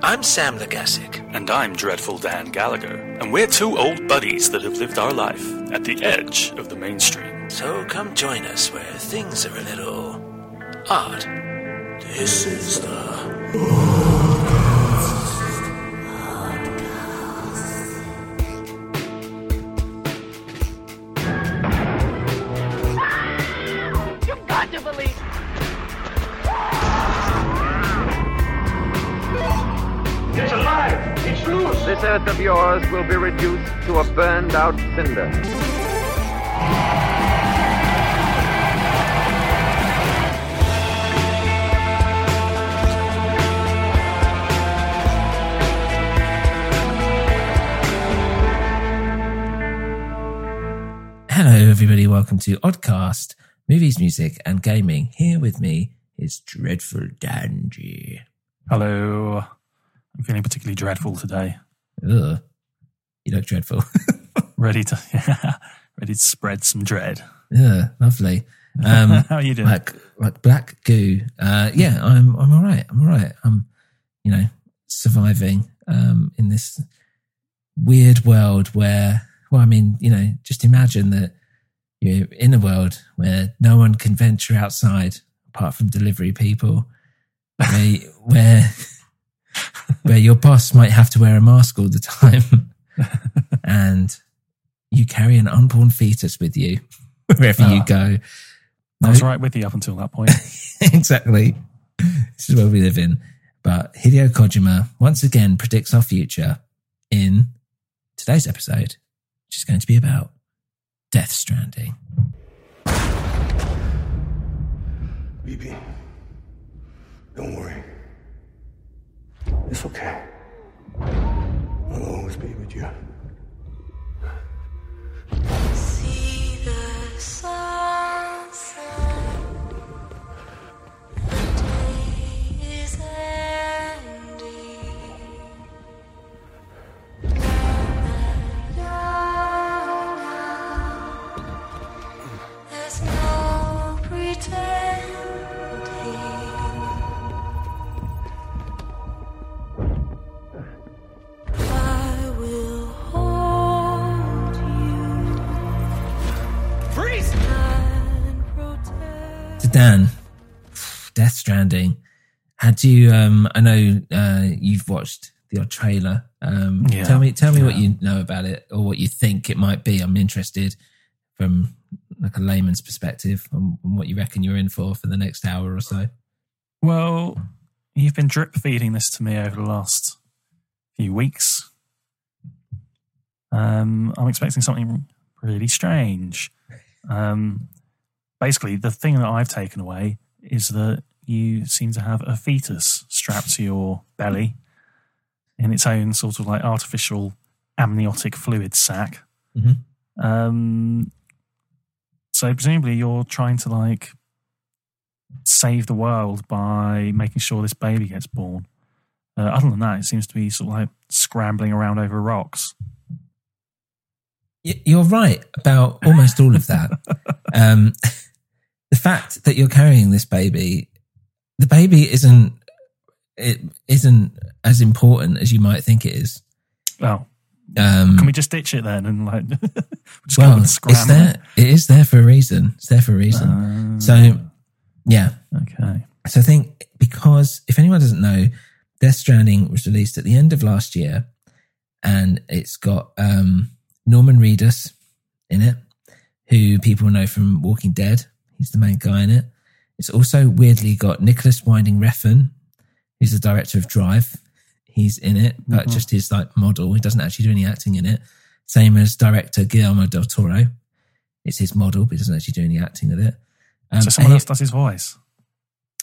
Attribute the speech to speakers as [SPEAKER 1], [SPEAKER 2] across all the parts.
[SPEAKER 1] I'm Sam Legasic.
[SPEAKER 2] And I'm Dreadful Dan Gallagher, and we're two old buddies that have lived our life at the edge of the mainstream.
[SPEAKER 1] So come join us where things are a little odd. This is the
[SPEAKER 3] This earth of yours will be reduced to a burned out cinder.
[SPEAKER 4] Hello, everybody. Welcome to Oddcast, Movies, Music, and Gaming. Here with me is Dreadful Danji.
[SPEAKER 2] Hello. I'm feeling particularly dreadful today.
[SPEAKER 4] Ugh. You look dreadful.
[SPEAKER 2] Ready to yeah, ready to spread some dread.
[SPEAKER 4] yeah, lovely. Um,
[SPEAKER 2] How are you doing?
[SPEAKER 4] like like black goo. Uh, yeah, I'm I'm all right. I'm all right. I'm you know surviving um, in this weird world where well, I mean, you know, just imagine that you're in a world where no one can venture outside apart from delivery people, where where where your boss might have to wear a mask all the time, and you carry an unborn fetus with you wherever you
[SPEAKER 2] Ah.
[SPEAKER 4] go.
[SPEAKER 2] I was right with you up until that point.
[SPEAKER 4] exactly. This is where we live in. But Hideo Kojima once again predicts our future in today's episode, which is going to be about Death Stranding.
[SPEAKER 5] BB, don't worry. It's okay. I'll always be with you.
[SPEAKER 4] Dan, Death Stranding. Had you? Um, I know uh, you've watched the odd trailer. Um,
[SPEAKER 2] Yeah.
[SPEAKER 4] Tell me, tell me what you know about it, or what you think it might be. I'm interested from like a layman's perspective on, on what you reckon you're in for for the next hour or so.
[SPEAKER 2] Well, you've been drip feeding this to me over the last few weeks. Um, I'm expecting something really strange. Um, basically, the thing that I've taken away is that you seem to have a fetus strapped to your belly in its own sort of like artificial amniotic fluid sac.
[SPEAKER 4] Mhm.
[SPEAKER 2] Um, so presumably you're trying to like save the world by making sure this baby gets born. Uh, other than that, it seems to be sort of like scrambling around over rocks.
[SPEAKER 4] you're right about almost all of that. um, the fact that you're carrying this baby, the baby isn't it isn't as important as you might think it is.
[SPEAKER 2] Oh,
[SPEAKER 4] Um,
[SPEAKER 2] can we just ditch it then and like just go
[SPEAKER 4] well,
[SPEAKER 2] with
[SPEAKER 4] it's there. It is there for a reason. It's there for a reason.
[SPEAKER 2] Uh,
[SPEAKER 4] so, yeah.
[SPEAKER 2] okay.
[SPEAKER 4] So I think because if anyone doesn't know, Death Stranding was released at the end of last year, and it's got um, Norman Reedus in it, who people know from Walking Dead. He's the main guy in it. It's also weirdly got Nicolas Winding Refn, who's the director of Drive. He's in it, but
[SPEAKER 2] Mhm.
[SPEAKER 4] just his like model. He doesn't actually do any acting in it. Same as director Guillermo del Toro. It's his model, but he doesn't actually do any acting with it. Um,
[SPEAKER 2] so someone else does his voice.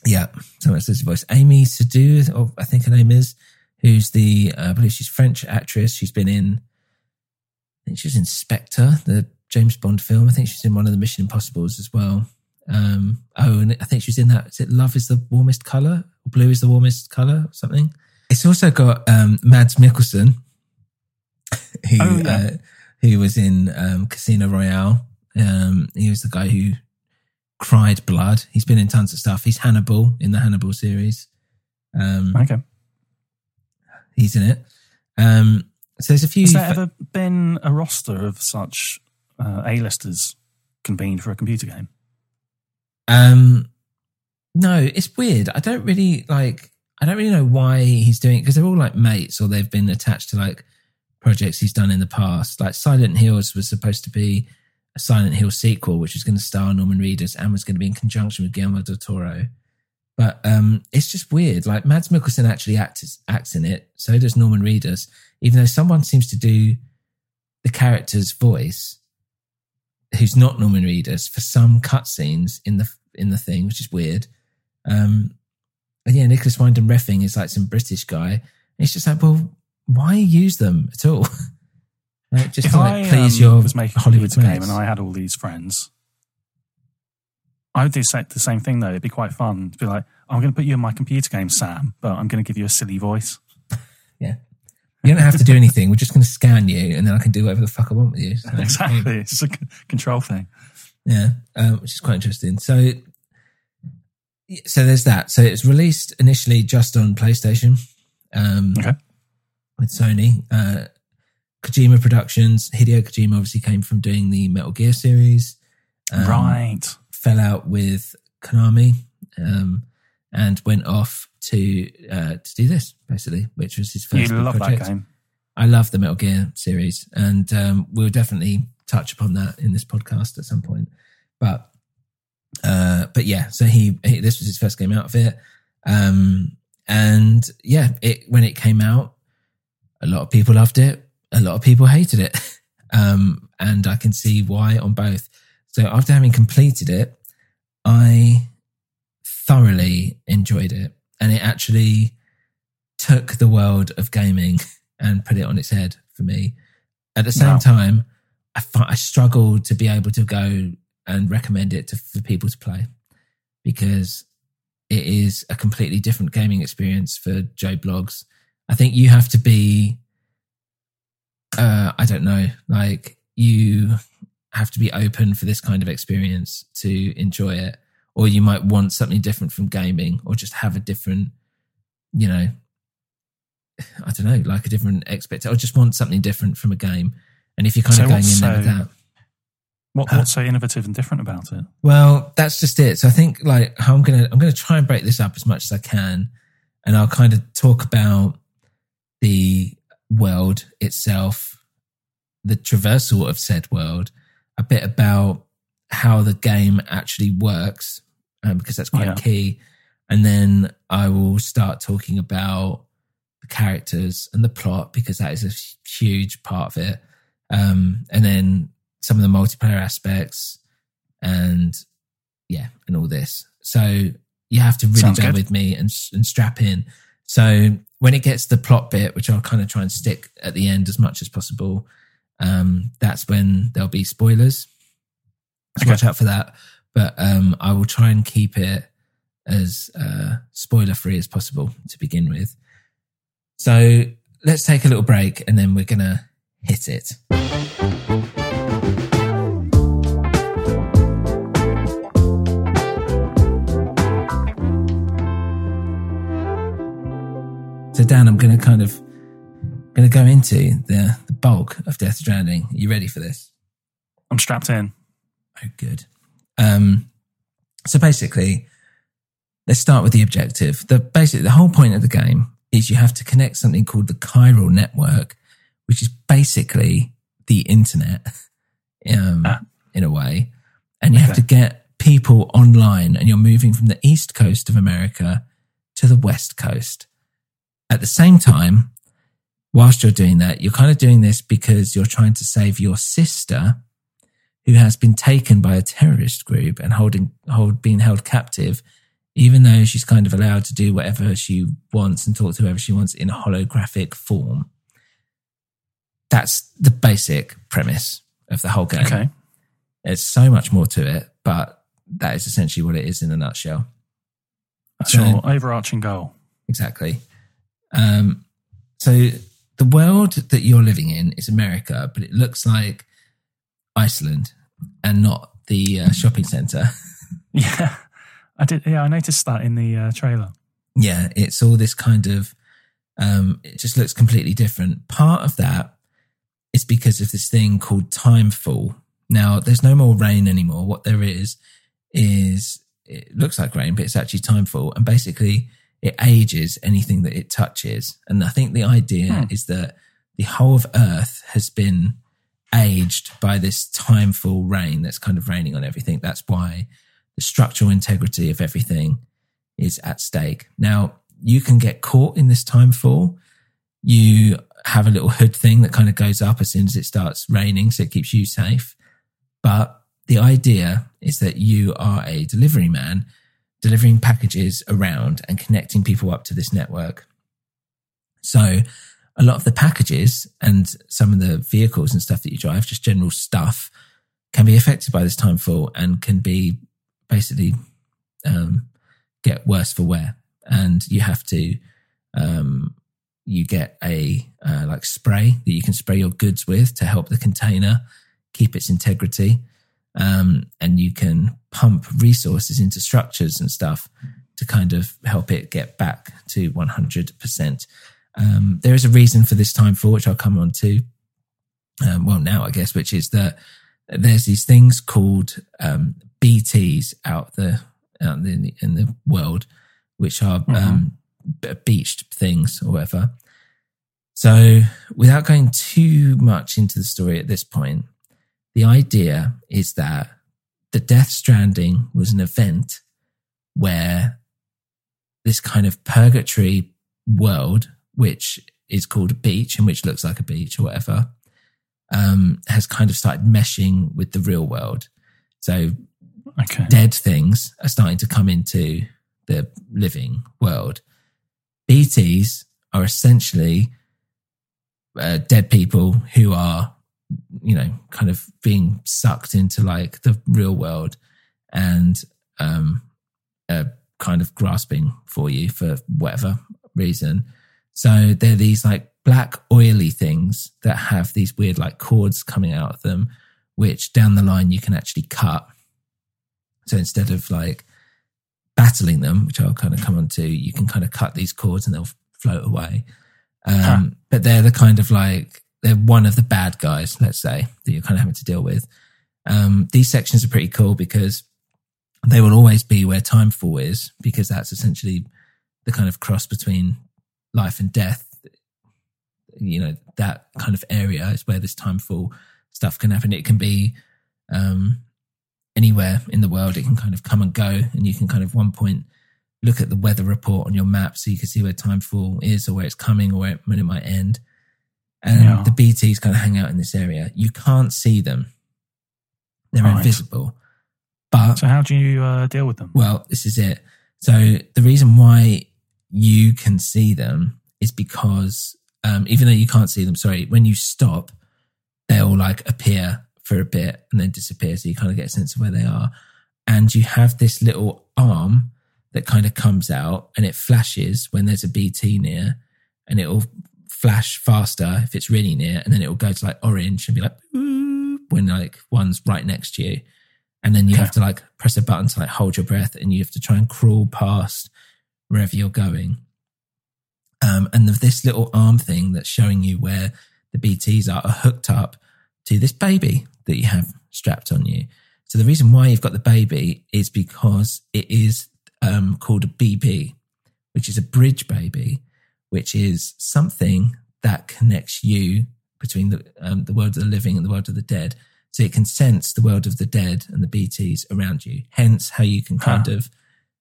[SPEAKER 4] yeah, someone else does his voice. Amy Sadu, or I think her name is, who's the, uh, I believe she's French actress. She's been in, I think she was in Spectre, the James Bond film. I think she's in one of the Mission Impossibles as well. Um, oh, and I think she was in that. Is it Love is the Warmest Color? Blue is the Warmest Color? Or something. It's also got um, Mads Mikkelsen, who
[SPEAKER 2] Oh, yeah.
[SPEAKER 4] uh, who was in um, Casino Royale. Um, he was the guy who cried blood. He's been in tons of stuff. He's Hannibal in the Hannibal series. Um,
[SPEAKER 2] Okay.
[SPEAKER 4] he's in it. Um, so there's a few.
[SPEAKER 2] Has there ever been a roster of such uh, A-listers convened for a computer game?
[SPEAKER 4] Um, no, it's weird. I don't really like. I don't really know why he's doing it because they're all like mates or they've been attached to like projects he's done in the past. Like Silent Hills was supposed to be a Silent Hill sequel, which was going to star Norman Reedus and was going to be in conjunction with Guillermo del Toro. But um, it's just weird. Like Mads Mikkelsen actually acts acts in it. So does Norman Reedus. Even though someone seems to do the character's voice, who's not Norman Reedus for some cutscenes in the in the thing, which is weird. Um, and yeah, Nicolas Winding Refn is like some British guy. And it's just like, well, why use them at all? like, just
[SPEAKER 2] if
[SPEAKER 4] to like
[SPEAKER 2] I
[SPEAKER 4] please
[SPEAKER 2] um,
[SPEAKER 4] your
[SPEAKER 2] was making
[SPEAKER 4] Hollywood
[SPEAKER 2] computer game and I had all these friends, I would do the same thing though. It'd be quite fun to be like, I'm going to put you in my computer game, Sam, but I'm going to give you a silly voice.
[SPEAKER 4] You don't have to do anything. We're just going to scan you, and then I can do whatever the fuck I want with you. So,
[SPEAKER 2] exactly, it's just a c- control thing.
[SPEAKER 4] Yeah, um, which is quite interesting. So, so there's that. So it's released initially just on PlayStation. Um,
[SPEAKER 2] Okay.
[SPEAKER 4] With Sony, uh, Kojima Productions. Hideo Kojima obviously came from doing the Metal Gear series. Um,
[SPEAKER 2] right.
[SPEAKER 4] Fell out with Konami, um, and went off to uh, to do this basically, which was his first big
[SPEAKER 2] love
[SPEAKER 4] project.
[SPEAKER 2] that game.
[SPEAKER 4] I love the Metal Gear series, and um, we'll definitely touch upon that in this podcast at some point. But uh, but yeah, so he, he this was his first game out of it, um, and yeah, it when it came out, a lot of people loved it, a lot of people hated it, um, and I can see why on both. So after having completed it, I thoroughly enjoyed it, and it actually took the world of gaming and put it on its head for me. At the same
[SPEAKER 2] Wow.
[SPEAKER 4] time, I, I struggled to be able to go and recommend it to, for people to play because it is a completely different gaming experience for Joe Bloggs. I think you have to be, uh, I don't know, like you have to be open for this kind of experience to enjoy it, or you might want something different from gaming, or just have a different, you know, I don't know, like a different expectation, or just want something different from a game. And if you're kind
[SPEAKER 2] So
[SPEAKER 4] of going in
[SPEAKER 2] what's
[SPEAKER 4] there with that,
[SPEAKER 2] What,
[SPEAKER 4] Uh,
[SPEAKER 2] what's so innovative and different about it?
[SPEAKER 4] well, that's just it. So I think like how I'm gonna I'm gonna try and break this up as much as I can, and I'll kind of talk about the world itself, the traversal of said world, a bit about how the game actually works, um, because that's quite
[SPEAKER 2] Yeah.
[SPEAKER 4] key, and then I will start talking about the characters and the plot because that is a huge part of it, um, and then some of the multiplayer aspects and yeah, and all this. So you have to really
[SPEAKER 2] Sounds
[SPEAKER 4] bear
[SPEAKER 2] good.
[SPEAKER 4] with me and, and strap in. So when it gets to the plot bit, which I'll kind of try and stick at the end as much as possible, um, that's when there'll be spoilers. So
[SPEAKER 2] Okay.
[SPEAKER 4] watch out for that but um, I will try and keep it as uh, spoiler free as possible to begin with. So let's take a little break and then we're going to hit it. So Dan, I'm going to kind of going to go into the, the bulk of Death Stranding. Are you ready for this?
[SPEAKER 2] I'm strapped in.
[SPEAKER 4] Oh, good. Um, so basically, let's start with the objective. The basic, the whole point of the game is you have to connect something called the chiral network, which is basically the internet, um,
[SPEAKER 2] Ah.
[SPEAKER 4] in a way, and you have to get people online, and you're moving from the east coast of America to the west coast. At the same time, whilst you're doing that, you're kind of doing this because you're trying to save your sister who has been taken by a terrorist group and holding hold being held captive, even though she's kind of allowed to do whatever she wants and talk to whoever she wants in holographic form. That's the basic premise of the whole game.
[SPEAKER 2] Okay.
[SPEAKER 4] There's so much more to it, but that is essentially what it is in a nutshell.
[SPEAKER 2] That's
[SPEAKER 4] So-
[SPEAKER 2] your overarching goal.
[SPEAKER 4] Exactly. Um, so the world that you're living in is America, but it looks like Iceland and not the uh, shopping center.
[SPEAKER 2] Yeah. I did. Yeah, I noticed that in the uh, trailer.
[SPEAKER 4] yeah, it's all this kind of, um, it just looks completely different. Part of that is because of this thing called timefall. Now, there's no more rain anymore. What there is, is it looks like rain, but it's actually timefall. And basically, it ages anything that it touches. And I think the idea
[SPEAKER 2] Hmm.
[SPEAKER 4] is that the whole of Earth has been aged by this timefall rain that's kind of raining on everything. That's why the structural integrity of everything is at stake. Now, you can get caught in this timefall. You have a little hood thing that kind of goes up as soon as it starts raining, so it keeps you safe. But the idea is that you are a delivery man delivering packages around and connecting people up to this network. So, a lot of the packages and some of the vehicles and stuff that you drive, just general stuff, can be affected by this time fall and can be basically um, get worse for wear. And you have to, um, you get a uh, like spray that you can spray your goods with to help the container keep its integrity. Um, and you can pump resources into structures and stuff to kind of help it get back to 100%. Um, there is a reason for this time for which I'll come on to. Um, well, now I guess, which is that there's these things called um, BTs out the out in the, in the world, which are um, b- beached things or whatever. So, without going too much into the story at this point, the idea is that the Death Stranding was an event where this kind of purgatory world, which is called a beach and which looks like a beach or whatever, um, has kind of started meshing with the real world. So
[SPEAKER 2] Okay.
[SPEAKER 4] dead things are starting to come into the living world. BTs are essentially uh, dead people who are, you know, kind of being sucked into like the real world and um, uh, kind of grasping for you for whatever reason. So they're these like black oily things that have these weird like cords coming out of them, which down the line you can actually cut. So instead of like battling them, which I'll kind of come on to, you can kind of cut these cords and they'll float away. Um,
[SPEAKER 2] Huh.
[SPEAKER 4] But they're the kind of like, they're one of the bad guys, let's say, that you're kind of having to deal with. Um, these sections are pretty cool because they will always be where timefall is, because that's essentially the kind of cross between life and death. You know, that kind of area is where this timefall stuff can happen. It can be um, anywhere in the world. It can kind of come and go, and you can kind of one point look at the weather report on your map so you can see where timefall is or where it's coming or where it, when it might end. And
[SPEAKER 2] Yeah.
[SPEAKER 4] the BTs kind of hang out in this area. You can't see them; they're
[SPEAKER 2] Right.
[SPEAKER 4] invisible. But
[SPEAKER 2] So how do you uh, deal with them?
[SPEAKER 4] well, this is it. So the reason why you can see them is because um, even though you can't see them, sorry, when you stop, they'll like appear for a bit and then disappear. So you kind of get a sense of where they are. And you have this little arm that kind of comes out and it flashes when there's a BT near and it'll flash faster if it's really near. And then it'll go to like orange and be like, when like one's right next to you and then you
[SPEAKER 2] Okay.
[SPEAKER 4] have to like press a button to like hold your breath and you have to try and crawl past wherever you're going Um, and this little arm thing that's showing you where the BTs are, are hooked up to this baby that you have strapped on you. So the reason why you've got the baby is because it is um, called a BB, which is a bridge baby, which is something that connects you between the um, the world of the living and the world of the dead. So it can sense the world of the dead and the BTs around you. Hence, how you can kind
[SPEAKER 2] Huh.
[SPEAKER 4] of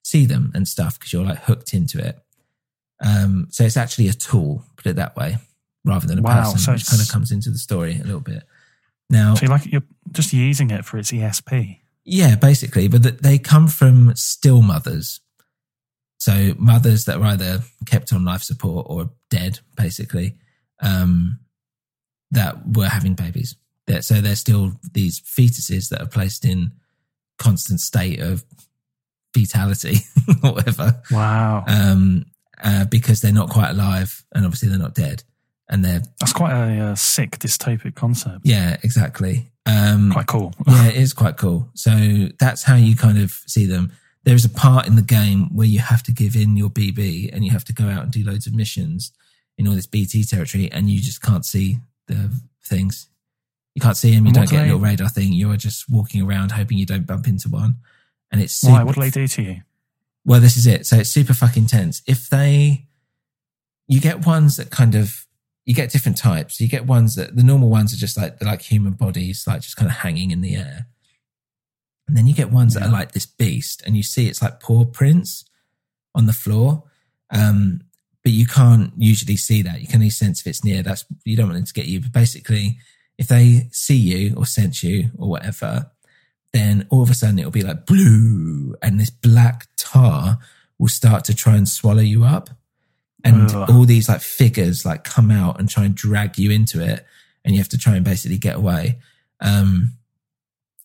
[SPEAKER 4] see them and stuff because you're like hooked into it. Um, so it's actually a tool, put it that way, rather than a
[SPEAKER 2] Wow,
[SPEAKER 4] person,
[SPEAKER 2] so
[SPEAKER 4] which kind of comes into the story a little bit. Now,
[SPEAKER 2] So you're like you're just using it for its ESP.
[SPEAKER 4] yeah, basically, but th- they come from still mothers. So mothers that are either kept on life support or dead, basically, um, that were having babies. That so they're still these fetuses that are placed in constant state of fetality or whatever,
[SPEAKER 2] Wow,
[SPEAKER 4] um, uh, because they're not quite alive and obviously they're not dead, and they're
[SPEAKER 2] that's quite a, uh sick dystopic concept.
[SPEAKER 4] yeah, exactly. Um,
[SPEAKER 2] Quite cool.
[SPEAKER 4] yeah, it is quite cool. So that's how you kind of see them. There is a part in the game where you have to give in your BB and you have to go out and do loads of missions in all this BT territory, and you just can't see the things. You can't see them. You don't get a little radar thing. You are just walking around hoping you don't bump into one. And it's super,
[SPEAKER 2] Why? What do they do to you?
[SPEAKER 4] well, this is it. So it's super fucking tense. If they, you get ones that kind of, you get different types. You get ones that the normal ones are just like they're like human bodies, like just kind of hanging in the air. And then you get ones that are like this beast, and you see it's like paw prints on the floor. Um, but you can't usually see that. You can only sense if it's near. That's you don't want them to get you. But basically, if they see you or sense you or whatever, then all of a sudden it'll be like blue, and this black tar will start to try and swallow you up, and
[SPEAKER 2] Ugh.
[SPEAKER 4] all these like figures like come out and try and drag you into it, and you have to try and basically get away. Um,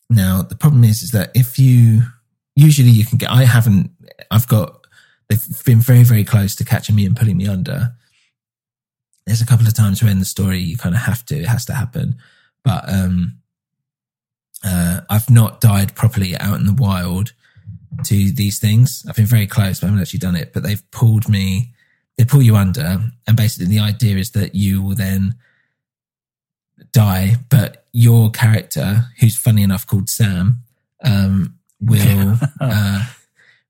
[SPEAKER 4] now the problem is, is that if you usually you can get, I haven't, I've got, they've been very very close to catching me and pulling me under. There's a couple of times where in the story you kind of have to, it has to happen, but um, uh, I've not died properly out in the wild to these things. I've been very close, but I haven't actually done it. But they've pulled me, they pull you under, and basically the idea is that you will then die, but your character, who's funny enough called Sam, um, will uh,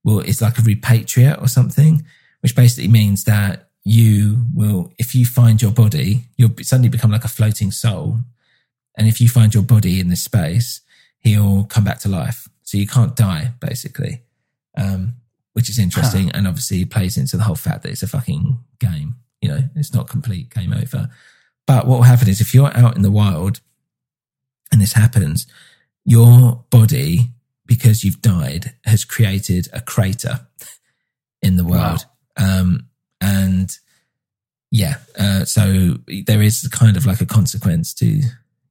[SPEAKER 4] will is like a repatriate or something, which basically means that you will, if you find your body, you'll suddenly become like a floating soul, and if you find your body in this space, he'll come back to life. So you can't die, basically, um, which is interesting, and obviously plays into the whole fact that it's a fucking game. You know, it's not complete game over. But what will happen is if you're out in the wild and this happens, your body, because you've died, has created a crater in the world. Um, and yeah, uh, so there is kind of like a consequence to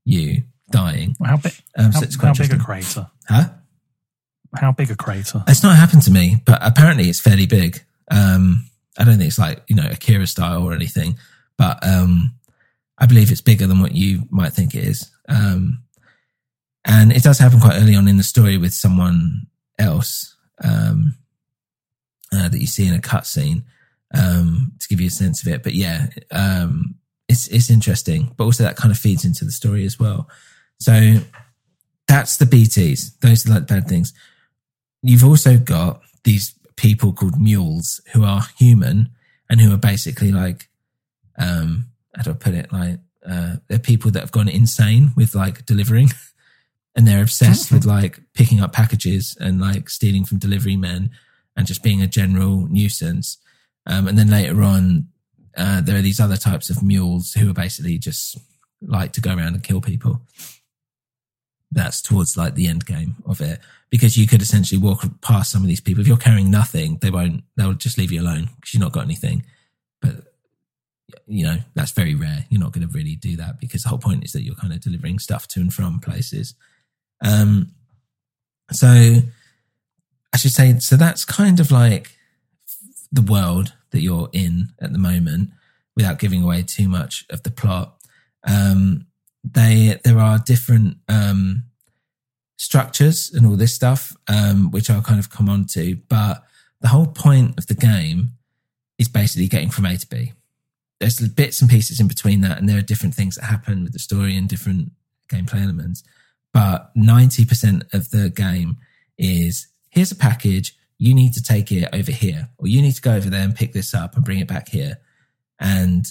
[SPEAKER 4] you dying.
[SPEAKER 2] How big?
[SPEAKER 4] Um, so
[SPEAKER 2] how,
[SPEAKER 4] it's quite
[SPEAKER 2] how big a crater?
[SPEAKER 4] Huh?
[SPEAKER 2] How big a crater?
[SPEAKER 4] It's not happened to me, but apparently it's fairly big. Um, I don't think it's like, you know, Akira style or anything, but, um, I believe it's bigger than what you might think it is. Um, and it does happen quite early on in the story with someone else, um, uh, that you see in a cutscene, um, to give you a sense of it. But yeah, um, it's, it's interesting, but also that kind of feeds into the story as well. So that's the BTs. Those are like the bad things. You've also got these people called mules who are human and who are basically like um how do I put it? Like uh they're people that have gone insane with like delivering. And they're obsessed with like picking up packages and like stealing from delivery men and just being a general nuisance. Um and then later on uh there are these other types of mules who are basically just like to go around and kill people. That's towards like the end game of it. Because you could essentially walk past some of these people. If you're carrying nothing they won't they'll just leave you alone because you've not got anything. But you know that's very rare. You're not going to really do that because the whole point is that you're kind of delivering stuff to and from places. Um so i should say so that's kind of like the world that you're in at the moment without giving away too much of the plot um they there are different um structures and all this stuff um which I'll kind of come on to but the whole point of the game is basically getting from A to B there's bits and pieces in between that, and there are different things that happen with the story and different gameplay elements. But 90% of the game is here's a package, you need to take it over here, or you need to go over there and pick this up and bring it back here. And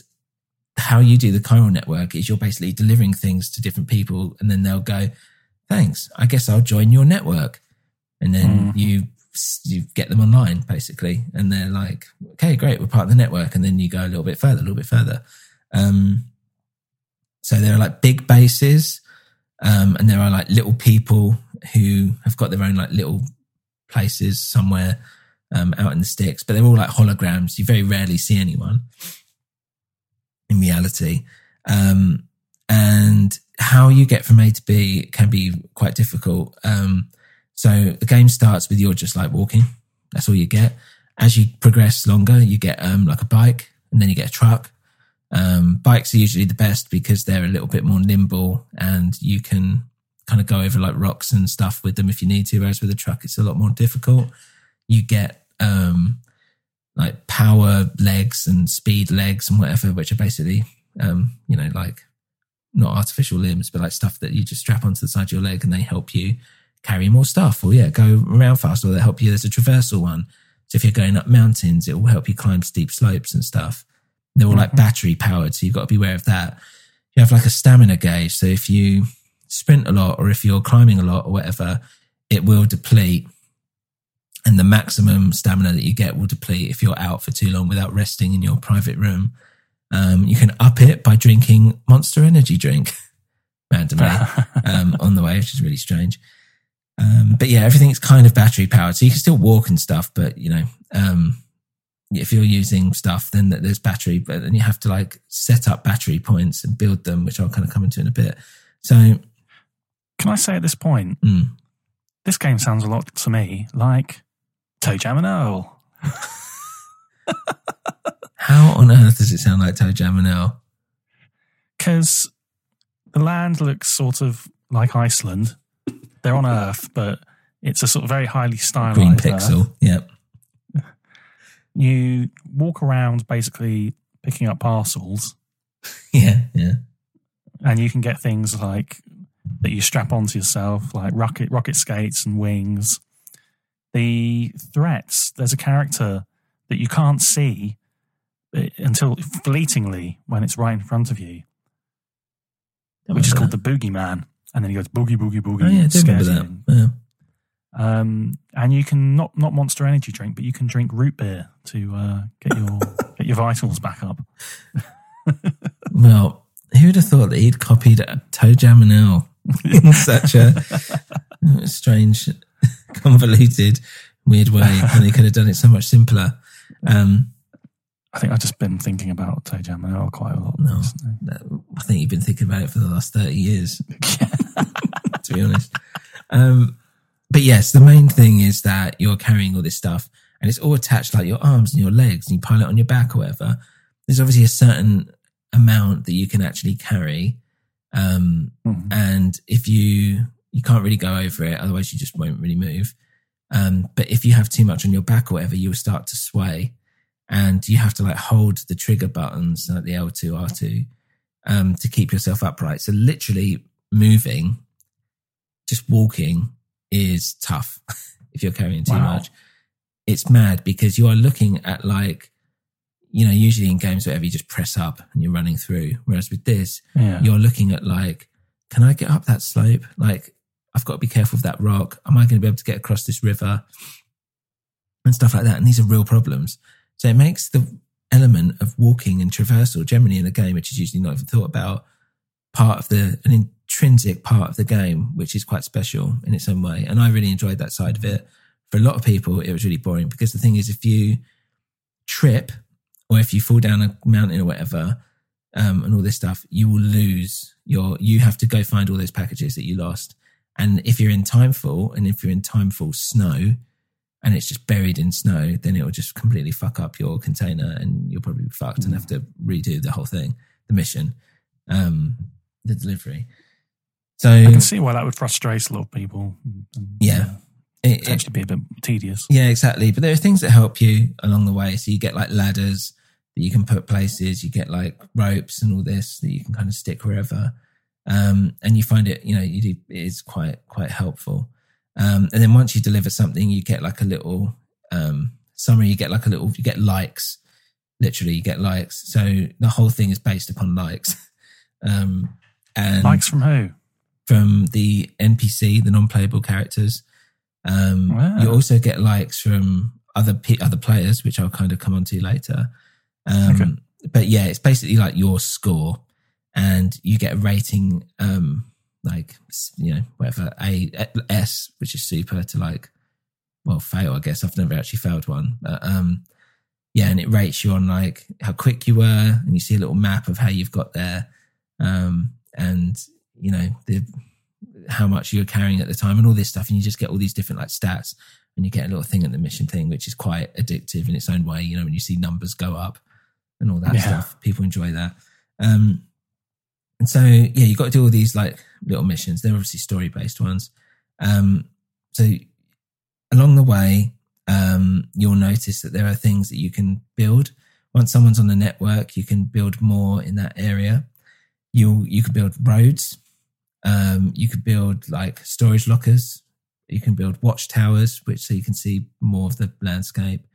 [SPEAKER 4] how you do the chiral network is you're basically delivering things to different people, and then they'll go, Thanks, I guess I'll join your network. And then you you get them online basically, and they're like, okay, great, we're part of the network. And then you go a little bit further, a little bit further. Um, so there are like big bases, um, and there are like little people who have got their own like little places somewhere um, out in the sticks, but they're all like holograms. You very rarely see anyone in reality. Um, and how you get from A to B can be quite difficult. Um, so the game starts with you're just like walking. That's all you get. As you progress longer, you get um, like a bike and then you get a truck. Um, bikes are usually the best because they're a little bit more nimble and you can kind of go over like rocks and stuff with them if you need to. Whereas with a truck, it's a lot more difficult. You get um, like power legs and speed legs and whatever, which are basically, um, you know, like not artificial limbs, but like stuff that you just strap onto the side of your leg and they help you carry more stuff or yeah, go around faster or they help you. There's a traversal one. So if you're going up mountains, it will help you climb steep slopes and stuff. They're all like battery powered. So you've got to be aware of that. You have like a stamina gauge. So if you sprint a lot or if you're climbing a lot or whatever, it will deplete. And the maximum stamina that you get will deplete if you're out for too long without resting in your private room. Um, you can up it by drinking Monster Energy drink randomly um, on the way, which is really strange. Um, but yeah, everything's kind of battery powered, so you can still walk and stuff. But you know, um, if you're using stuff, then th- there's battery, but then you have to like set up battery points and build them, which I'll kind of come into in a bit. So
[SPEAKER 2] Can I say at this point,
[SPEAKER 4] mm,
[SPEAKER 2] this game sounds a lot to me like ToeJam and Earl.
[SPEAKER 4] how on earth does it sound like ToeJam and Earl?
[SPEAKER 2] because the land looks sort of like Iceland. They're on Earth, but it's a sort of very highly stylized
[SPEAKER 4] Green
[SPEAKER 2] Earth.
[SPEAKER 4] pixel, yep.
[SPEAKER 2] You walk around basically picking up parcels,
[SPEAKER 4] Yeah, yeah.
[SPEAKER 2] and you can get things like that you strap onto yourself, like rocket rocket skates and wings. The threats. There's a character that you can't see uh, until fleetingly when it's right in front of you, which is called the boogeyman. And then he goes boogie boogie boogie.
[SPEAKER 4] Oh yeah, I
[SPEAKER 2] and
[SPEAKER 4] remember
[SPEAKER 2] scares you.
[SPEAKER 4] Yeah.
[SPEAKER 2] Um, and you can not not Monster Energy drink, but you can drink root beer to uh, get your get your vitals back up.
[SPEAKER 4] Well, who'd have thought that he'd copied ToeJam and Earl in such a strange, convoluted, weird way, and they could have done it so much simpler. Um,
[SPEAKER 2] I think I've just been thinking about ToeJam and Earl quite a lot.
[SPEAKER 4] No. I think you've been thinking about it for the last 30 years, to be honest. Um, but yes, the main thing is that you're carrying all this stuff and it's all attached like your arms and your legs and you pile it on your back or whatever. There's obviously a certain amount that you can actually carry. Um,
[SPEAKER 2] Mhm.
[SPEAKER 4] and if you, you can't really go over it, otherwise you just won't really move. Um, but if you have too much on your back or whatever, you'll start to sway and you have to like hold the trigger buttons like the L2, R2, um, to keep yourself upright. So literally moving, just walking is tough if you're carrying too
[SPEAKER 2] Wow.
[SPEAKER 4] much. It's mad because you are looking at like, you know, usually in games, whatever, you just press up and you're running through. Whereas with this,
[SPEAKER 2] Yeah.
[SPEAKER 4] you're looking at like, can I get up that slope? Like, I've got to be careful of that rock. Am I going to be able to get across this river? And stuff like that. And these are real problems. So it makes the element of walking and traversal generally in a game, which is usually not even thought about, part of the, an intrinsic part of the game, which is quite special in its own way. And I really enjoyed that side of it. For a lot of people, it was really boring because the thing is, if you trip or if you fall down a mountain or whatever, um, and all this stuff, you will lose your, you have to go find all those packages that you lost. And if you're in timefall and if you're in timefall snow and it's just buried in snow, then it will just completely fuck up your container and you'll probably be fucked and have to redo the whole thing, the mission, um, the delivery. So
[SPEAKER 2] I can see why that would frustrate a lot of people.
[SPEAKER 4] Yeah. it, it,
[SPEAKER 2] potentially be a bit tedious.
[SPEAKER 4] Yeah, exactly. But there are things that help you along the way. So you get like ladders that you can put places. You get like ropes and all this that you can kind of stick wherever. Um, and you find it, you know, you do, it is quite, quite helpful. Um, and then once you deliver something, you get like a little, um, summary, you get like a little, you get likes, literally you get likes. So the whole thing is based upon likes. Um, and
[SPEAKER 2] Likes from who?
[SPEAKER 4] from the NPC, the non-playable characters. Um,
[SPEAKER 2] Wow.
[SPEAKER 4] You also get likes from other pe- other players, which I'll kind of come on to later. Um,
[SPEAKER 2] Okay.
[SPEAKER 4] But yeah, it's basically like your score, and you get a rating, um, like you know whatever a S, which is super to like, well, fail. I guess I've never actually failed one, but um, yeah, and it rates you on like how quick you were, and you see a little map of how you've got there, um, and you know the how much you're carrying at the time, and all this stuff, and you just get all these different like stats, and you get a little thing at the mission thing, which is quite addictive in its own way. You know, when you see numbers go up and all that
[SPEAKER 2] Yeah.
[SPEAKER 4] stuff, people enjoy that. Um, and so yeah, you've got to do all these like little missions. They're obviously story based ones. Um, so along the way, um, you'll notice that there are things that you can build. Once someone's on the network, you can build more in that area. You you can build roads. Um, you could build like storage lockers. You can build watchtowers, which so you can see more of the landscape.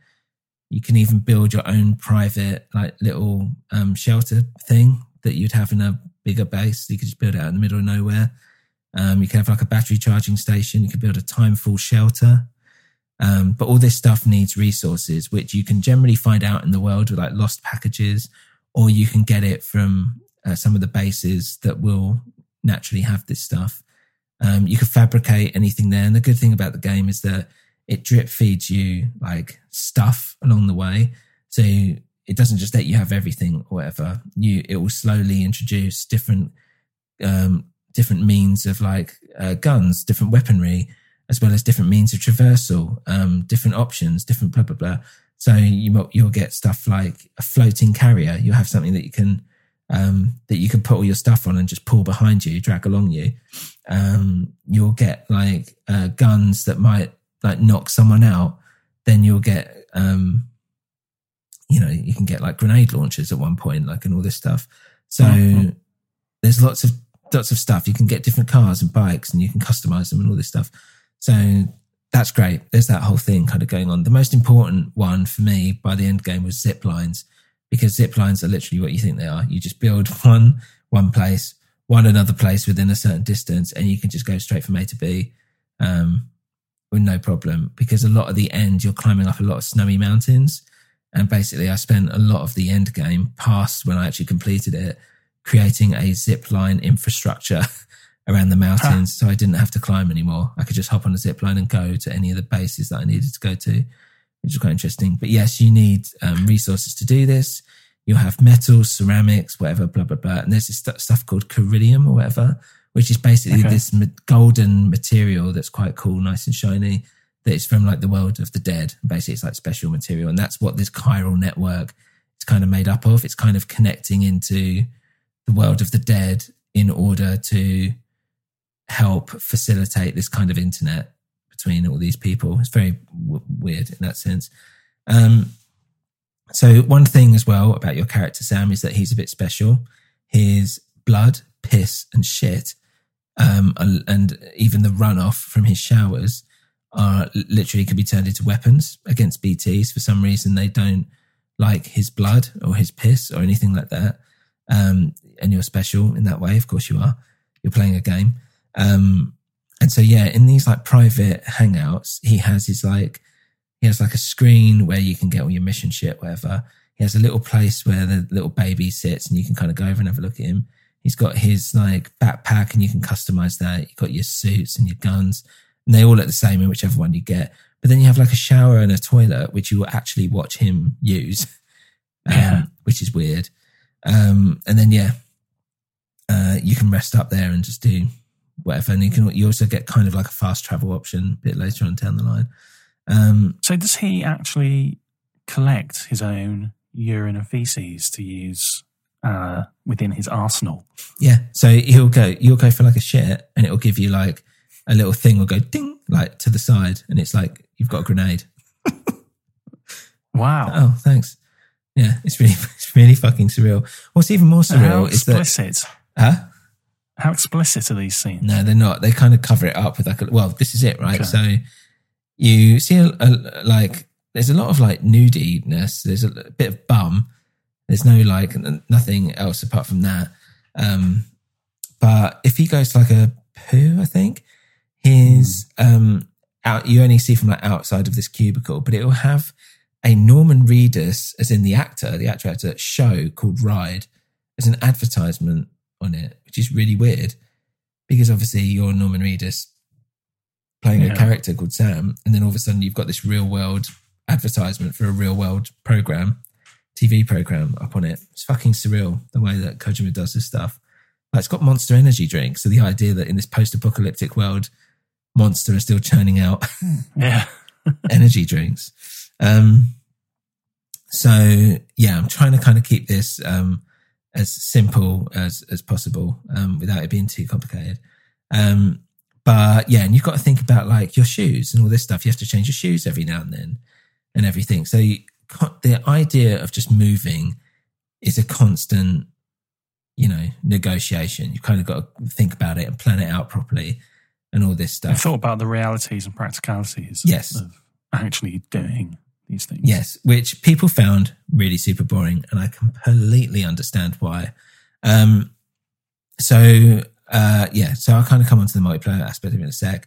[SPEAKER 4] You can even build your own private, like little um, shelter thing that you'd have in a bigger base. You could just build it out in the middle of nowhere. Um, you can have like a battery charging station. You could build a timefall shelter. Um, but all this stuff needs resources, which you can generally find out in the world with like lost packages, or you can get it from uh, some of the bases that will naturally have this stuff. Um, you can fabricate anything there. And the good thing about the game is that it drip feeds you like stuff along the way. So it doesn't just let you have everything or whatever. You, it will slowly introduce different, um, different means of like uh, guns, different weaponry, as well as different means of traversal, um, different options, different blah blah blah. So you you'll get stuff like a floating carrier. You'll have something that you can um, that you can put all your stuff on and just pull behind you, drag along you. Um, you'll get like uh, guns that might like knock someone out. Then you'll get um, you know you can get like grenade launchers at one point, like and all this stuff. So
[SPEAKER 2] Mhm.
[SPEAKER 4] there's lots of lots of stuff. You can get different cars and bikes, and you can customize them and all this stuff. So that's great. There's that whole thing kind of going on. The most important one for me by the end game was zip lines because zip lines are literally what you think they are. You just build one one place, one another place within a certain distance, and you can just go straight from A to B um, with no problem. Because a lot of the end, you're climbing up a lot of snowy mountains, and basically, I spent a lot of the end game past when I actually completed it, creating a zip line infrastructure around the mountains, so I didn't have to climb anymore. I could just hop on a zip line and go to any of the bases that I needed to go to, which is quite interesting. But yes, you need um, resources to do this. You'll have metals, ceramics, whatever, blah blah blah. And there's this stu- stuff called chiralium or whatever, which is basically
[SPEAKER 2] Okay.
[SPEAKER 4] this golden material that's quite cool, nice and shiny. That is from like the world of the dead. Basically, it's like special material, and that's what this chiral network is kind of made up of. It's kind of connecting into the world of the dead in order to help facilitate this kind of internet between all these people. It's very w- weird in that sense. Um, so one thing as well about your character Sam is that he's a bit special. His blood, piss, and shit, um, and- even the runoff from his showers are literally can be turned into weapons against BTS. For some reason, they don't like his blood or his piss or anything like that. Um, and you're special in that way. Of course, you are. You're playing a game. Um, and so, yeah, in these like private hangouts, he has his like, he has like a screen where you can get all your mission shit, whatever. He has a little place where the little baby sits and you can kind of go over and have a look at him. He's got his like backpack and you can customize that. You've got your suits and your guns and they all look the same in whichever one you get. But then you have like a shower and a toilet, which you will actually watch him use, um,
[SPEAKER 2] Yeah.
[SPEAKER 4] which is weird. Um, and then, yeah, uh, you can rest up there and just do whatever. And you can, you also get kind of like a fast travel option a bit later on down the line. Um,
[SPEAKER 2] So does he actually collect his own urine and feces to use uh, within his arsenal?
[SPEAKER 4] Yeah. So he'll go, you'll go for like a shit and it'll give you like a little thing will go ding, like to the side. And it's like, you've got a grenade.
[SPEAKER 2] Wow.
[SPEAKER 4] Oh, thanks. Yeah, it's really, it's really fucking surreal. What's even more
[SPEAKER 2] So how
[SPEAKER 4] surreal is that,
[SPEAKER 2] explicit?
[SPEAKER 4] huh?
[SPEAKER 2] How explicit are these scenes?
[SPEAKER 4] No, they're not. They kind of cover it up with like, a, well, this is it, right?
[SPEAKER 2] Okay.
[SPEAKER 4] So you see, a, a, like, there's a lot of like nudiness. There's a bit of bum. There's no like n- nothing else apart from that. Um, but if he goes to like a poo, I think his um out. You only see from like outside of this cubicle, but it will have a Norman Reedus, as in the actor, the actor actor show called Ride, as an advertisement on it, which is really weird because obviously you're Norman Reedus playing
[SPEAKER 2] Yeah.
[SPEAKER 4] a character called Sam, and then all of a sudden you've got this real world advertisement for a real world program, TV program up on it. It's fucking surreal the way that Kojima does this stuff. Like it's got Monster Energy drinks, so the idea that in this post-apocalyptic world, Monster are still churning out
[SPEAKER 2] Yeah.
[SPEAKER 4] energy drinks. Um, so yeah, I'm trying to kind of keep this um, as simple as as possible um, without it being too complicated. Um, but yeah, and you've got to think about like your shoes and all this stuff. You have to change your shoes every now and then, and everything. So you, the idea of just moving is a constant, you know, negotiation. You've kind of got to think about it and plan it out properly, and all this stuff.
[SPEAKER 2] I've thought about the realities and practicalities
[SPEAKER 4] Yes.
[SPEAKER 2] of actually doing these things.
[SPEAKER 4] Yes, which people found really super boring, and I completely understand why. Um, so uh, yeah, so I'll kind of come on to the multiplayer aspect of it in a sec.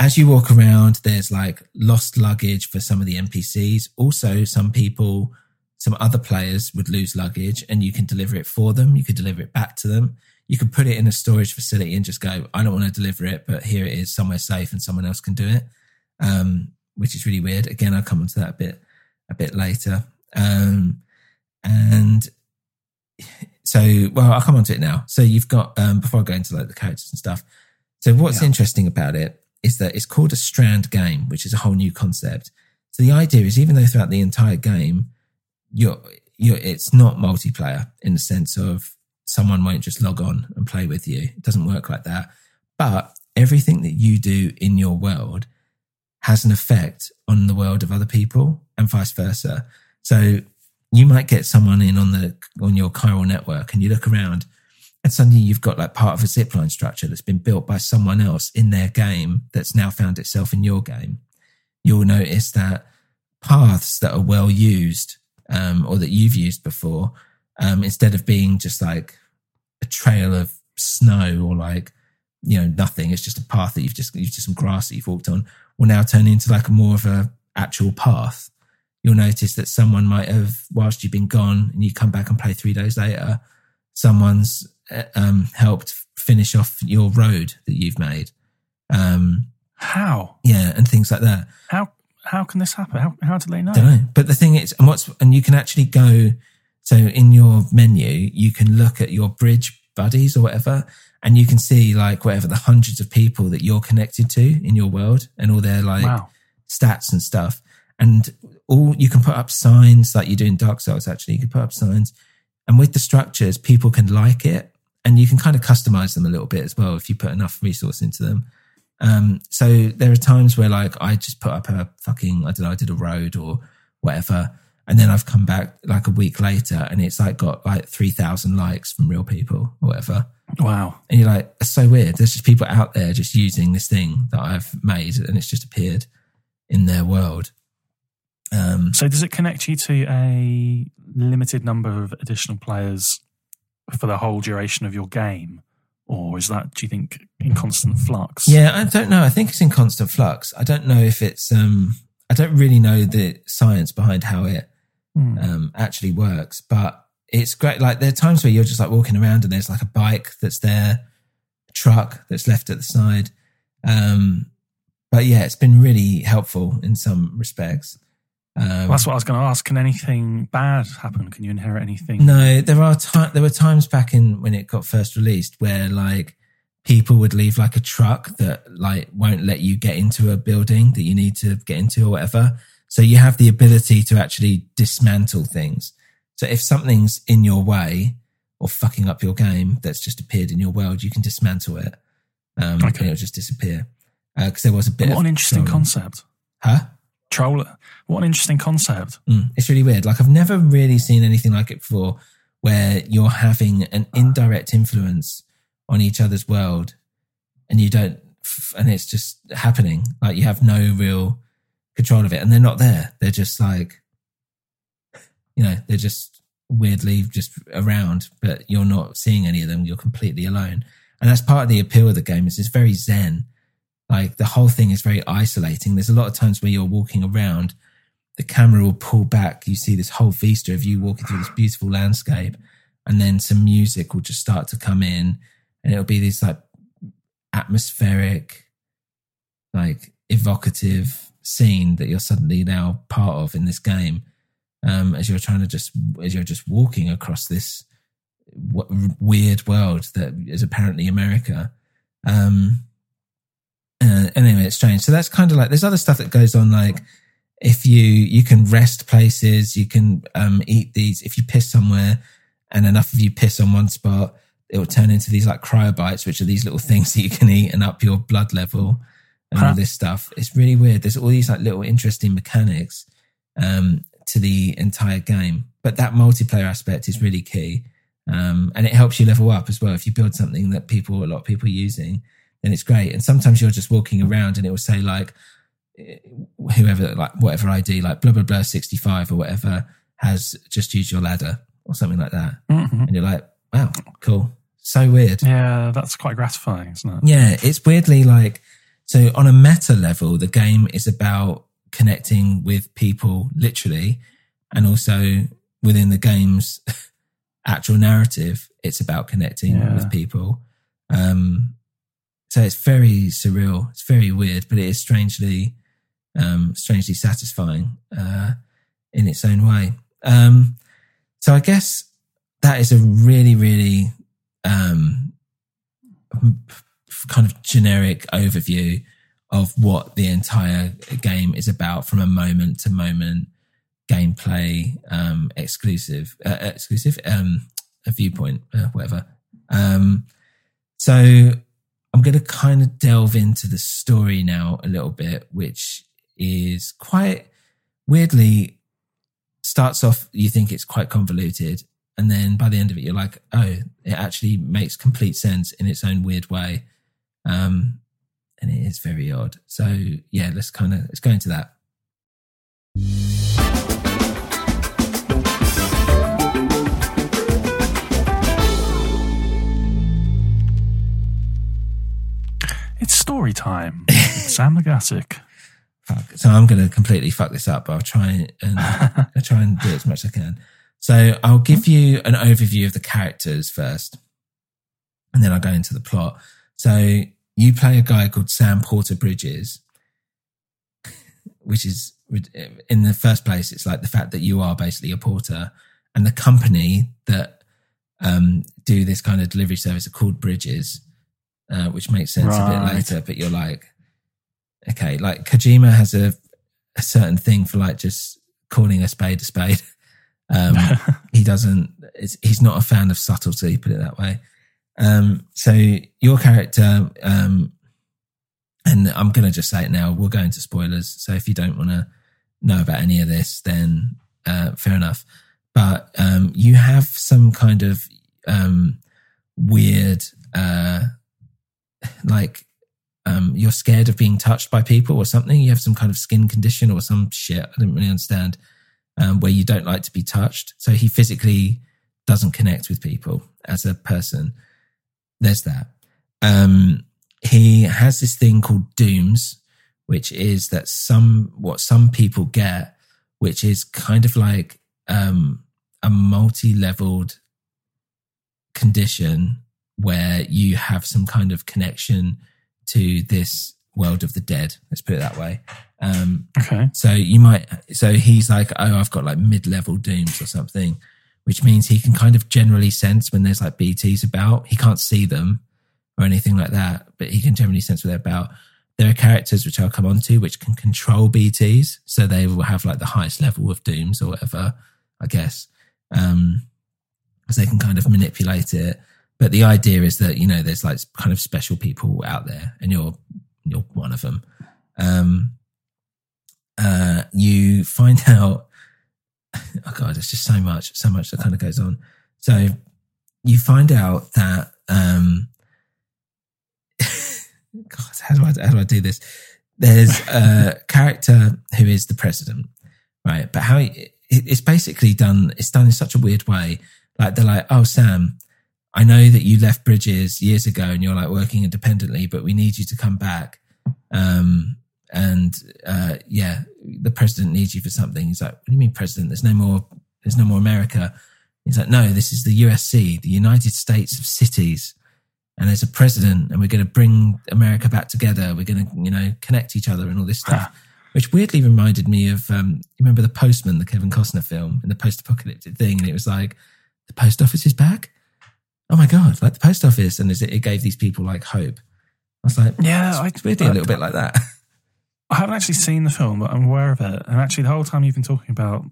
[SPEAKER 4] As you walk around, there's like lost luggage for some of the NPCs. Also, some people, some other players would lose luggage, and you can deliver it for them. You could deliver it back to them. You could put it in a storage facility and just go, I don't want to deliver it, but here it is somewhere safe, and someone else can do it. Um, which is really weird. Again, I'll come onto that a bit a bit later. Um, and so, well, I'll come on to it now. So you've got um, before I go into like the characters and stuff. So what's
[SPEAKER 2] Yeah.
[SPEAKER 4] interesting about it is that it's called a strand game, which is a whole new concept. So the idea is, even though throughout the entire game, you're you're it's not multiplayer in the sense of someone won't just log on and play with you. It doesn't work like that. But everything that you do in your world has an effect on the world of other people and vice versa. So you might get someone in on the on your chiral network and you look around and suddenly you've got like part of a zipline structure that's been built by someone else in their game that's now found itself in your game. You'll notice that paths that are well used um, or that you've used before, um, instead of being just like a trail of snow or like you know nothing, it's just a path that you've just you've just some grass that you've walked on, will now turn into like a more of a actual path. You'll notice that someone might have, whilst you've been gone, and you come back and play three days later, someone's um, helped finish off your road that you've made. Um,
[SPEAKER 2] How?
[SPEAKER 4] yeah, and things like that.
[SPEAKER 2] How how can this happen? How how do they know?
[SPEAKER 4] don't know. But the thing is, and what's and you can actually go. So in your menu, you can look at your bridge buddies or whatever, and you can see like whatever the hundreds of people that you're connected to in your world and all their like
[SPEAKER 2] Wow.
[SPEAKER 4] stats and stuff. And all you can put up signs like you do in Dark Souls. Actually, you can put up signs, and with the structures, people can like it, and you can kind of customize them a little bit as well if you put enough resource into them. Um, so there are times where like I just put up a fucking I don't know I did a road or whatever, and then I've come back like a week later and it's like got like three thousand likes from real people or whatever,
[SPEAKER 2] Wow.
[SPEAKER 4] and you're like it's so weird. There's just people out there just using this thing that I've made and it's just appeared in their world. Um,
[SPEAKER 2] So does it connect you to a limited number of additional players for the whole duration of your game? Or is that, do you think, in constant flux?
[SPEAKER 4] Yeah, I don't know. I think it's in constant flux. I don't know if it's. um I don't really know the science behind how it
[SPEAKER 2] Hmm.
[SPEAKER 4] um actually works, but it's great. Like there are times where you're just like walking around and there's like a bike that's there, a truck that's left at the side. Um, but yeah, it's been really helpful in some respects. Um,
[SPEAKER 2] Well, that's what I was going to ask. Can anything bad happen? Can you inherit anything?
[SPEAKER 4] No, there are there were times back in when it got first released where like people would leave like a truck that like won't let you get into a building that you need to get into or whatever. So you have the ability to actually dismantle things. So if something's in your way or fucking up your game that's just appeared in your world, you can dismantle it. Um,
[SPEAKER 2] Okay.
[SPEAKER 4] and it'll just disappear. Because there was a bit
[SPEAKER 2] What an interesting concept.
[SPEAKER 4] Huh?
[SPEAKER 2] Troll. What an interesting concept.
[SPEAKER 4] Mm, it's really weird. Like I've never really seen anything like it before, where you're having an indirect influence on each other's world, and you don't, and it's just happening. Like you have no real control of it, and they're not there. They're just like, you know, they're just weirdly just around, but you're not seeing any of them. You're completely alone, and that's part of the appeal of the game. Is it's very zen. Like the whole thing is very isolating. There's a lot of times where you're walking around the camera will pull back. You see this whole vista of you walking through this beautiful landscape, and then some music will just start to come in, and it'll be this like atmospheric, like evocative scene that you're suddenly now part of in this game. Um, as you're trying to just as you're just walking across this w- weird world that is apparently America. Um, uh, anyway, it's strange. So that's kind of like there's other stuff that goes on, like if you you can rest places, you can um, eat these. If you piss somewhere, and enough of you piss on one spot, it will turn into these like cryobites, which are these little things that you can eat and up your blood level and all this stuff. It's really weird. There's all these like little interesting mechanics um, to the entire game, but that multiplayer aspect is really key, um, and it helps you level up as well. If you build something that people, a lot of people are using, then it's great. And sometimes you're just walking around and it will say like whoever like whatever ID like blah blah blah 65 or whatever has just used your ladder or something like that
[SPEAKER 2] Mhm.
[SPEAKER 4] and you're like wow cool so weird
[SPEAKER 2] Yeah, that's quite gratifying, isn't it?
[SPEAKER 4] yeah it's weirdly like so on a meta level the game is about connecting with people literally and also within the game's actual narrative it's about connecting
[SPEAKER 2] Yeah.
[SPEAKER 4] with people um so it's very surreal. It's very weird but it is strangely um strangely satisfying uh in its own way. Um so i guess that is a really really um kind of generic overview of what the entire game is about from a moment to moment gameplay um exclusive uh, exclusive um a viewpoint uh, whatever. Um so i'm going to kind of delve into the story now a little bit which is quite weirdly starts off you think it's quite convoluted and then by the end of it you're like oh it actually makes complete sense in its own weird way um and it is very odd. So yeah let's kind of let's go into that
[SPEAKER 2] time. Sam.
[SPEAKER 4] Fuck. So I'm going to completely fuck this up, but I'll try and I'll try and do it as much as I can. So I'll give you an overview of the characters first, and then I'll go into the plot. So you play a guy called Sam Porter Bridges, which is in the first place, it's like the fact that you are basically a porter, and the company that um, do this kind of delivery service are called Bridges, uh, which makes sense a bit later. But you're like, okay, like Kojima has a, a certain thing for like just calling a spade a spade. Um, he doesn't, it's, he's not a fan of subtlety, put it that way. Um, so your character, um, and I'm going to just say it now, we'll go into spoilers. So if you don't want to know about any of this, then, uh, fair enough. But, um, you have some kind of, um, weird, uh, like um, you're scared of being touched by people or something. You have some kind of skin condition or some shit. I didn't really understand um, where you don't like to be touched. So he physically doesn't connect with people as a person. There's that. Um, he has this thing called dooms, which is that some what some people get, which is kind of like um, a multi-leveled condition where you have some kind of connection to this world of the dead. Let's put it that way. Um,
[SPEAKER 2] Okay.
[SPEAKER 4] so you might, so he's like, oh, I've got like mid level dooms or something, which means he can kind of generally sense when there's like BTs about. He can't see them or anything like that, but he can generally sense what they're about. There are characters which I'll come on to which can control BTs. So they will have like the highest level of dooms or whatever, I guess. Um, because they can kind of manipulate it. But the idea is that, you know, there's like kind of special people out there and you're, you're one of them. Um, uh, you find out. Oh god, there's just so much, so much that kind of goes on. So you find out that um, God, how do I how do I do this? There's a character who is the president, right? But how it, it's basically done, it's done in such a weird way. Like they're like, "Oh, Sam, I know that you left Bridges years ago and you're like working independently, but we need you to come back." Um, and uh, yeah, the president needs you for something. He's like, "What do you mean, president? There's no more. There's no more America." He's like, "No, this is the USC, the United States of Cities." and there's a president and we're going to bring America back together. We're going to, you know, connect each other and all this stuff, which weirdly reminded me of, um, you remember The Postman, the Kevin Costner film and the post-apocalyptic thing. And it was like, the post office is back. Oh my God, like the post office. And it it gave these people like hope. I was like,
[SPEAKER 2] Yeah,
[SPEAKER 4] it's weirdly a little bit like that.
[SPEAKER 2] I haven't actually seen the film, but I'm aware of it. And actually, the whole time you've been talking about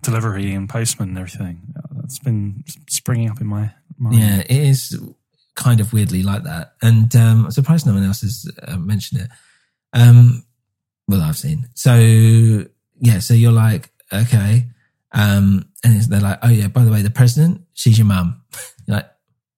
[SPEAKER 2] delivery and postman and everything, that's been springing up in my mind.
[SPEAKER 4] Yeah, it is kind of weirdly like that. And um, I'm surprised no one else has uh, mentioned it. Um, well, I've seen. So, yeah, so you're like, okay. Um, and they're like, oh, yeah, by the way, the president, she's your mum.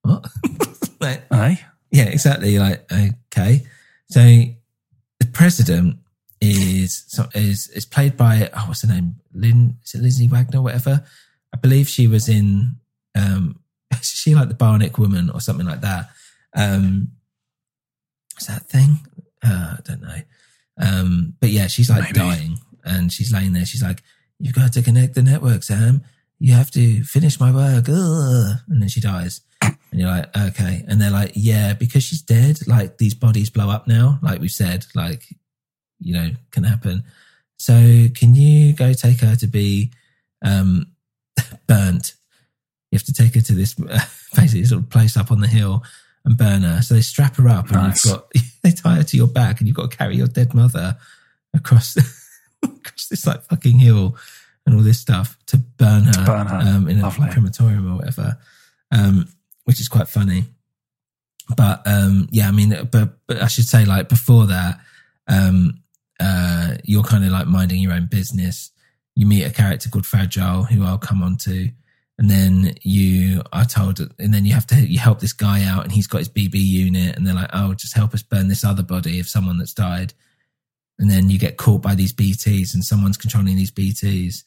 [SPEAKER 4] What? like,
[SPEAKER 2] Aye.
[SPEAKER 4] yeah, exactly. You're like, okay. So the president is is is played by oh, what's her name? Lynn is it Lizzie Wagner, whatever. I believe she was in um is she like the Bionic Woman or something like that. Um is that thing? Uh, I don't know. Um, but yeah, she's like
[SPEAKER 2] Maybe.
[SPEAKER 4] dying and she's laying there. She's like, You've got to connect the network, Sam. You have to finish my work. Ugh. And then she dies. And you're like, okay. And they're like, yeah, because she's dead, like these bodies blow up now, like we've said, like, you know, can happen. So can you go take her to be um burnt? You have to take her to this basically sort of place up on the hill and burn her. So they strap her up and you've got they tie her to your back and you've got to carry your dead mother across across this like fucking hill and all this stuff to burn her,
[SPEAKER 2] burn her.
[SPEAKER 4] Um, in a
[SPEAKER 2] Lovely.
[SPEAKER 4] crematorium or whatever, um, which is quite funny. But um, yeah, I mean, but, but I should say like before that, um, uh, you're kind of like minding your own business. You meet a character called Fragile, who I'll come on to, and then you are told, and then you have to you help this guy out, and he's got his BB unit, and they're like, "Oh, just help us burn this other body of someone that's died." And then you get caught by these BTs, and someone's controlling these BTs,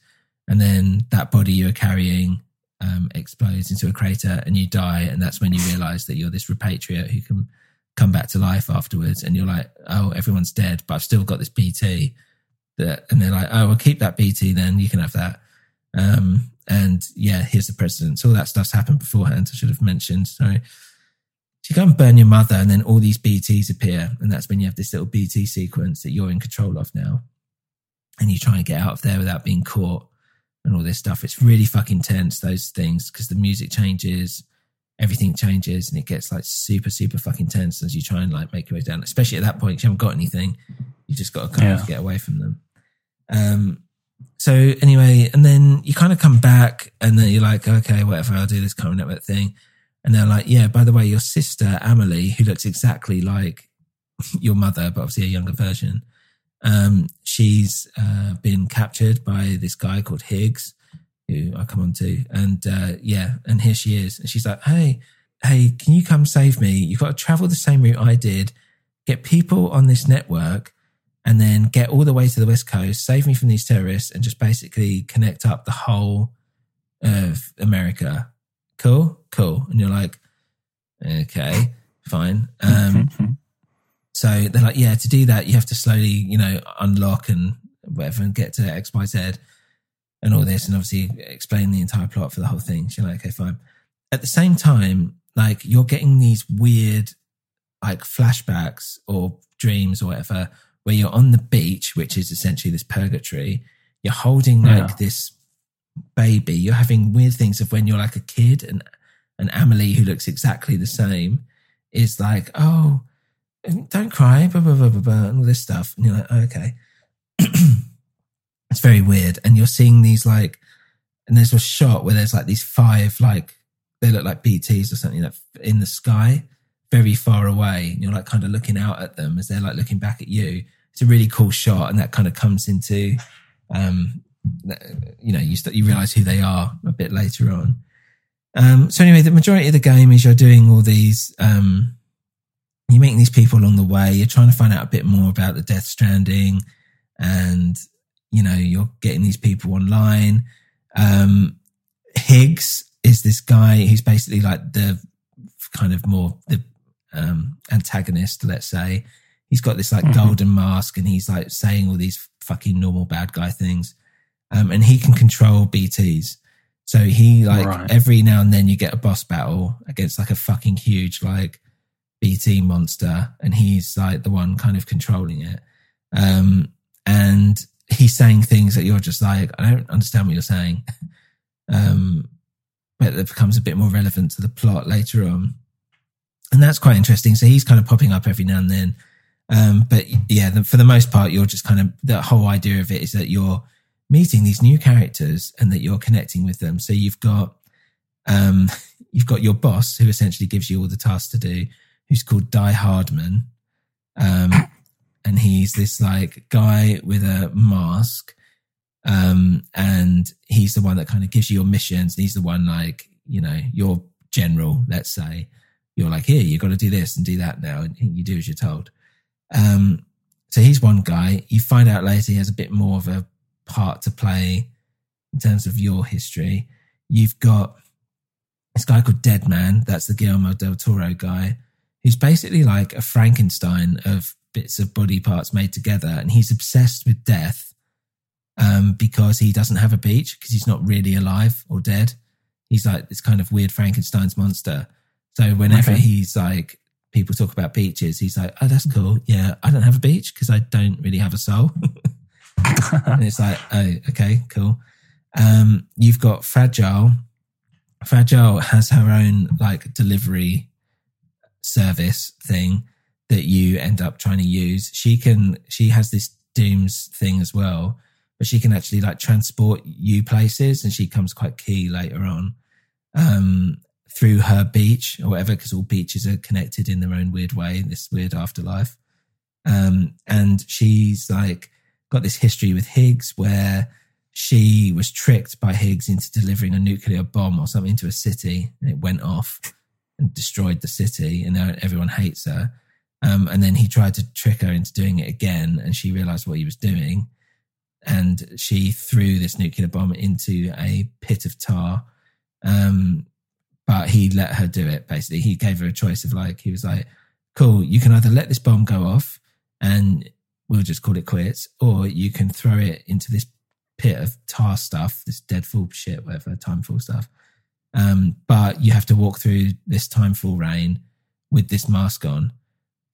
[SPEAKER 4] and then that body you're carrying um, explodes into a crater, and you die, and that's when you realize that you're this repatriate who can come back to life afterwards, and you're like, "Oh, everyone's dead, but I've still got this BT." That, and they're like, "Oh, well, keep that BT, then you can have that." Um, and yeah, here's the president. So all that stuff's happened beforehand. I should have mentioned. So you go and burn your mother, and then all these BTs appear, and that's when you have this little BT sequence that you're in control of now, and you try and get out of there without being caught, and all this stuff. It's really fucking tense those things because the music changes, everything changes, and it gets like super super fucking tense as you try and like make your way down. Especially at that point, you haven't got anything. You just got to kind
[SPEAKER 2] Yeah.
[SPEAKER 4] of get away from them. Um, so anyway, and then you kind of come back and then you're like, okay, whatever, I'll do this current network thing. And they're like, yeah, by the way, your sister, Amelie, who looks exactly like your mother, but obviously a younger version, um, she's uh, been captured by this guy called Higgs, who I come on to. And uh, yeah, and here she is. And she's like, hey, hey, can you come save me? You've got to travel the same route I did, get people on this network, and then get all the way to the West Coast, save me from these terrorists, and just basically connect up the whole of America. Cool, cool. And you're like, okay, fine. Um, so they're like, yeah, to do that, you have to slowly, you know, unlock and whatever and get to X, Y, Z and all this, and obviously explain the entire plot for the whole thing. So you're like, okay, fine. At the same time, like you're getting these weird, like flashbacks or dreams or whatever, where you're on the beach, which is essentially this purgatory. You're holding like
[SPEAKER 2] Yeah.
[SPEAKER 4] this baby. You're having weird things of when you're like a kid, and and Amelie, who looks exactly the same, is like, oh, don't cry, blah, blah, blah, blah, blah, and all this stuff. And you're like, oh, okay. it's very weird. And you're seeing these like, and there's a shot where there's like these five, like, they look like BTs or something that in the sky, very far away. And you're like kind of looking out at them as they're like looking back at you. it's a really cool shot, and that kind of comes into, um, you know, you start, you realize who they are a bit later on. Um, so anyway, the majority of the game is you're doing all these, um, you're meeting these people along the way. You're trying to find out a bit more about the Death Stranding, and you know, you're getting these people online. Um, Higgs is this guy who's basically like the kind of more the um, antagonist, let's say. He's got this like
[SPEAKER 2] Mhm.
[SPEAKER 4] golden mask and he's like saying all these fucking normal bad guy things. Um, and he can control BTs. So he like
[SPEAKER 2] Right.
[SPEAKER 4] every now and then you get a boss battle against like a fucking huge like BT monster and he's like the one kind of controlling it. Um, and he's saying things that you're just like, I don't understand what you're saying. Um, but that becomes a bit more relevant to the plot later on. And that's quite interesting. So he's kind of popping up every now and then. Um, but yeah, the, for the most part, you're just kind of, the whole idea of it is that you're meeting these new characters and that you're connecting with them. So you've got, um, you've got your boss who essentially gives you all the tasks to do, who's called Die Hardman. Um, and he's this like guy with a mask. Um, and he's the one that kind of gives you your missions. He's the one like, you know, your general, let's say. You're like, here, you've got to do this and do that now. And you do as you're told. Um, so he's one guy. You find out later he has a bit more of a part to play in terms of your history. You've got this guy called Dead Man. That's the Guillermo del Toro guy, who's basically like a Frankenstein of bits of body parts made together. And he's obsessed with death um, because he doesn't have a beach because he's not really alive or dead. He's like this kind of weird Frankenstein's monster. So whenever
[SPEAKER 2] Okay.
[SPEAKER 4] he's like, people talk about beaches, he's like, oh, that's cool. Yeah, I don't have a beach because I don't really have a soul. and it's like, oh, okay, cool. Um, you've got Fragile. Fragile has her own like delivery service thing that you end up trying to use. She can, she has this Dooms thing as well, but she can actually like transport you places and she comes quite key later on. Um, through her beach or whatever, because all beaches are connected in their own weird way in this weird afterlife. Um, and she's like got this history with Higgs where she was tricked by Higgs into delivering a nuclear bomb or something to a city and it went off and destroyed the city and now everyone hates her. Um, and then he tried to trick her into doing it again and she realized what he was doing. And she threw this nuclear bomb into a pit of tar. Um, but he let her do it basically. He gave her a choice of like, he was like, cool, you can either let this bomb go off and we'll just call it quits, or you can throw it into this pit of tar stuff, this deadfall shit, whatever, timefall stuff. Um, but you have to walk through this timefall rain with this mask on.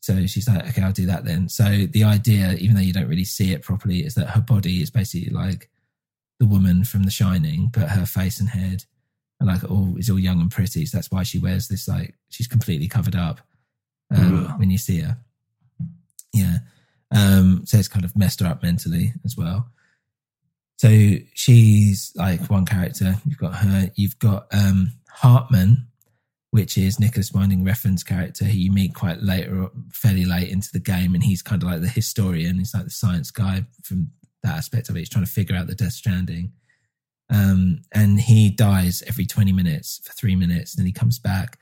[SPEAKER 4] So she's like, okay, I'll do that then. So the idea, even though you don't really see it properly, is that her body is basically like the woman from The Shining, but her face and head are like all is all young and pretty. So that's why she wears this like she's completely covered up um,
[SPEAKER 2] Ugh.
[SPEAKER 4] when you see her. Yeah. Um, so it's kind of messed her up mentally as well. So she's like one character. You've got her. You've got um, Heartman, which is Nicolas Winding Refn's character, who you meet quite later, fairly late into the game, and he's kind of like the historian. He's like the science guy from that aspect of it. He's trying to figure out the Death Stranding. Um, and he dies every 20 minutes for three minutes, and then he comes back.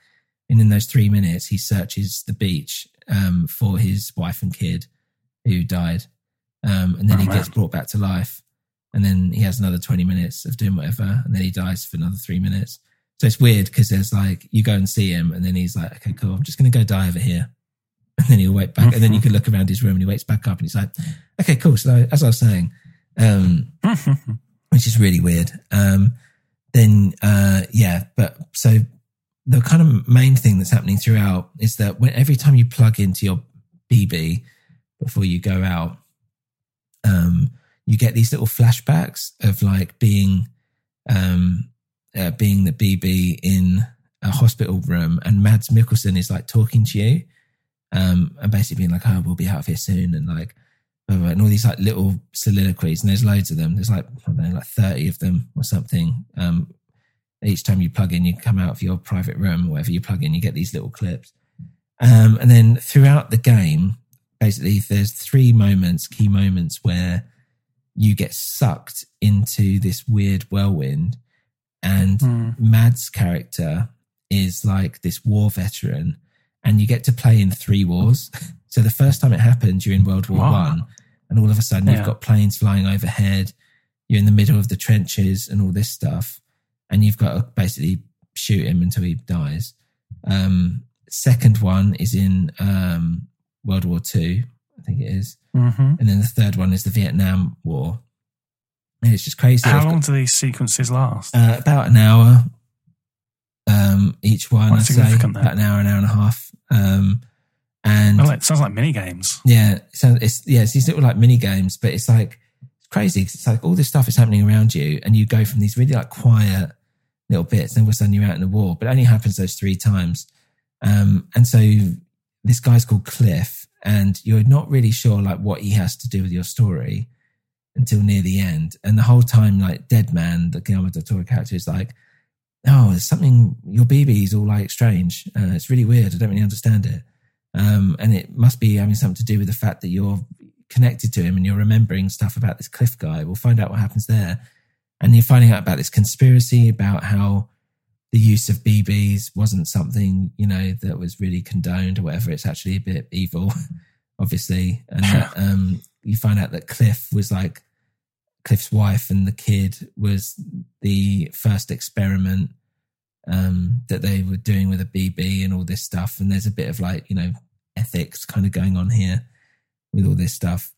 [SPEAKER 4] And in those three minutes, he searches the beach um, for his wife and kid who died. Um, and then
[SPEAKER 2] Oh,
[SPEAKER 4] he
[SPEAKER 2] man.
[SPEAKER 4] gets brought back to life. And then he has another 20 minutes of doing whatever. And then he dies for another three minutes. So it's weird because there's like, you go and see him, and then he's like, okay, cool, I'm just going to go die over here. And then he'll wait back. And then you can look around his room and he wakes back up and he's like, okay, cool. So as I was saying, um, which is really weird. Um, then, uh, yeah, but so the kind of main thing that's happening throughout is that when every time you plug into your BB before you go out, you get these little flashbacks of like being, um, uh, being the BB in a hospital room, and Mads Mikkelsen is like talking to you, um, and basically being like, "Oh, we'll be out of here soon," and like, blah, blah, blah, and all these like little soliloquies, and there's loads of them. There's like I don't know, like thirty of them or something. Um, each time you plug in, you come out of your private room, or wherever you plug in, you get these little clips. Um, and then throughout the game, basically there's three moments, key moments where you get sucked into this weird whirlwind, and
[SPEAKER 2] Hmm.
[SPEAKER 4] Mad's character is like this war veteran, and you get to play in three wars. So the first time it happened, you're in World War
[SPEAKER 2] Wow.
[SPEAKER 4] One, and all of a sudden
[SPEAKER 2] Yeah.
[SPEAKER 4] you've got planes flying overhead. You're in the middle of the trenches and all this stuff, and you've got to basically shoot him until he dies. Um, second one is in um, World War Two, I think it is,
[SPEAKER 2] hmm
[SPEAKER 4] and then the third one is the Vietnam War. And it's just crazy.
[SPEAKER 2] How
[SPEAKER 4] They've
[SPEAKER 2] long
[SPEAKER 4] got-
[SPEAKER 2] do these sequences last?
[SPEAKER 4] uh, about an hour um, each one,
[SPEAKER 2] Quite
[SPEAKER 4] I'd say.
[SPEAKER 2] then.
[SPEAKER 4] About an hour, an hour and a half. Um, and
[SPEAKER 2] well, it sounds like mini games.
[SPEAKER 4] yeah, sounds, it's yeah, it's these little like mini games, but it's like it's crazy. 'cause it's like all this stuff is happening around you, and you go from these really like quiet little bits, and all of a sudden you're out in the war. But it only happens those three times. Um, and so this guy's called Cliff, and you're not really sure like what he has to do with your story until near the end. And the whole time, like Dead Man, the Guillermo del Toro character, is like, "Oh, there's something. Your BB is all like strange. Uh, it's really weird. I don't really understand it." Um, and it must be having something to do with the fact that you're connected to him and you're remembering stuff about this Cliff guy. We'll find out what happens there. And you're finding out about this conspiracy about how the use of BBs wasn't something, you know, that was really condoned or whatever. It's actually a bit evil, obviously. And that, um, you find out that Cliff was like Cliff's wife and the kid was the first experiment um, that they were doing with a BB and all this stuff. And there's a bit of like, you know, ethics kind of going on here with all this stuff.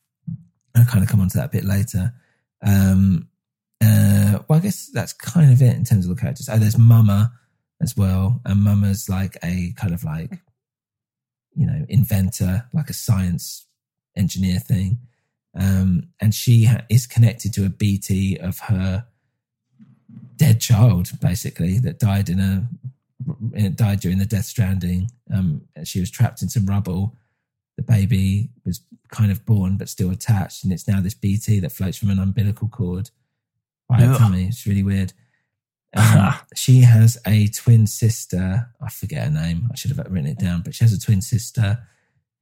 [SPEAKER 4] I'll kind of come on to that a bit later. Um, uh, well, I guess that's kind of it in terms of the characters. Oh, there's Mama as well. And Mama's like a kind of like, you know, inventor, like a science engineer thing. Um, and she ha- is connected to a BT of her dead child, basically, that died in a died during the Death Stranding. Um, she was trapped in some rubble. The baby was kind of born but still attached, and it's now this BT that floats from an umbilical cord by her tummy. It's really weird. Um, she has a twin sister. I forget her name. I should have written it down, but she has a twin sister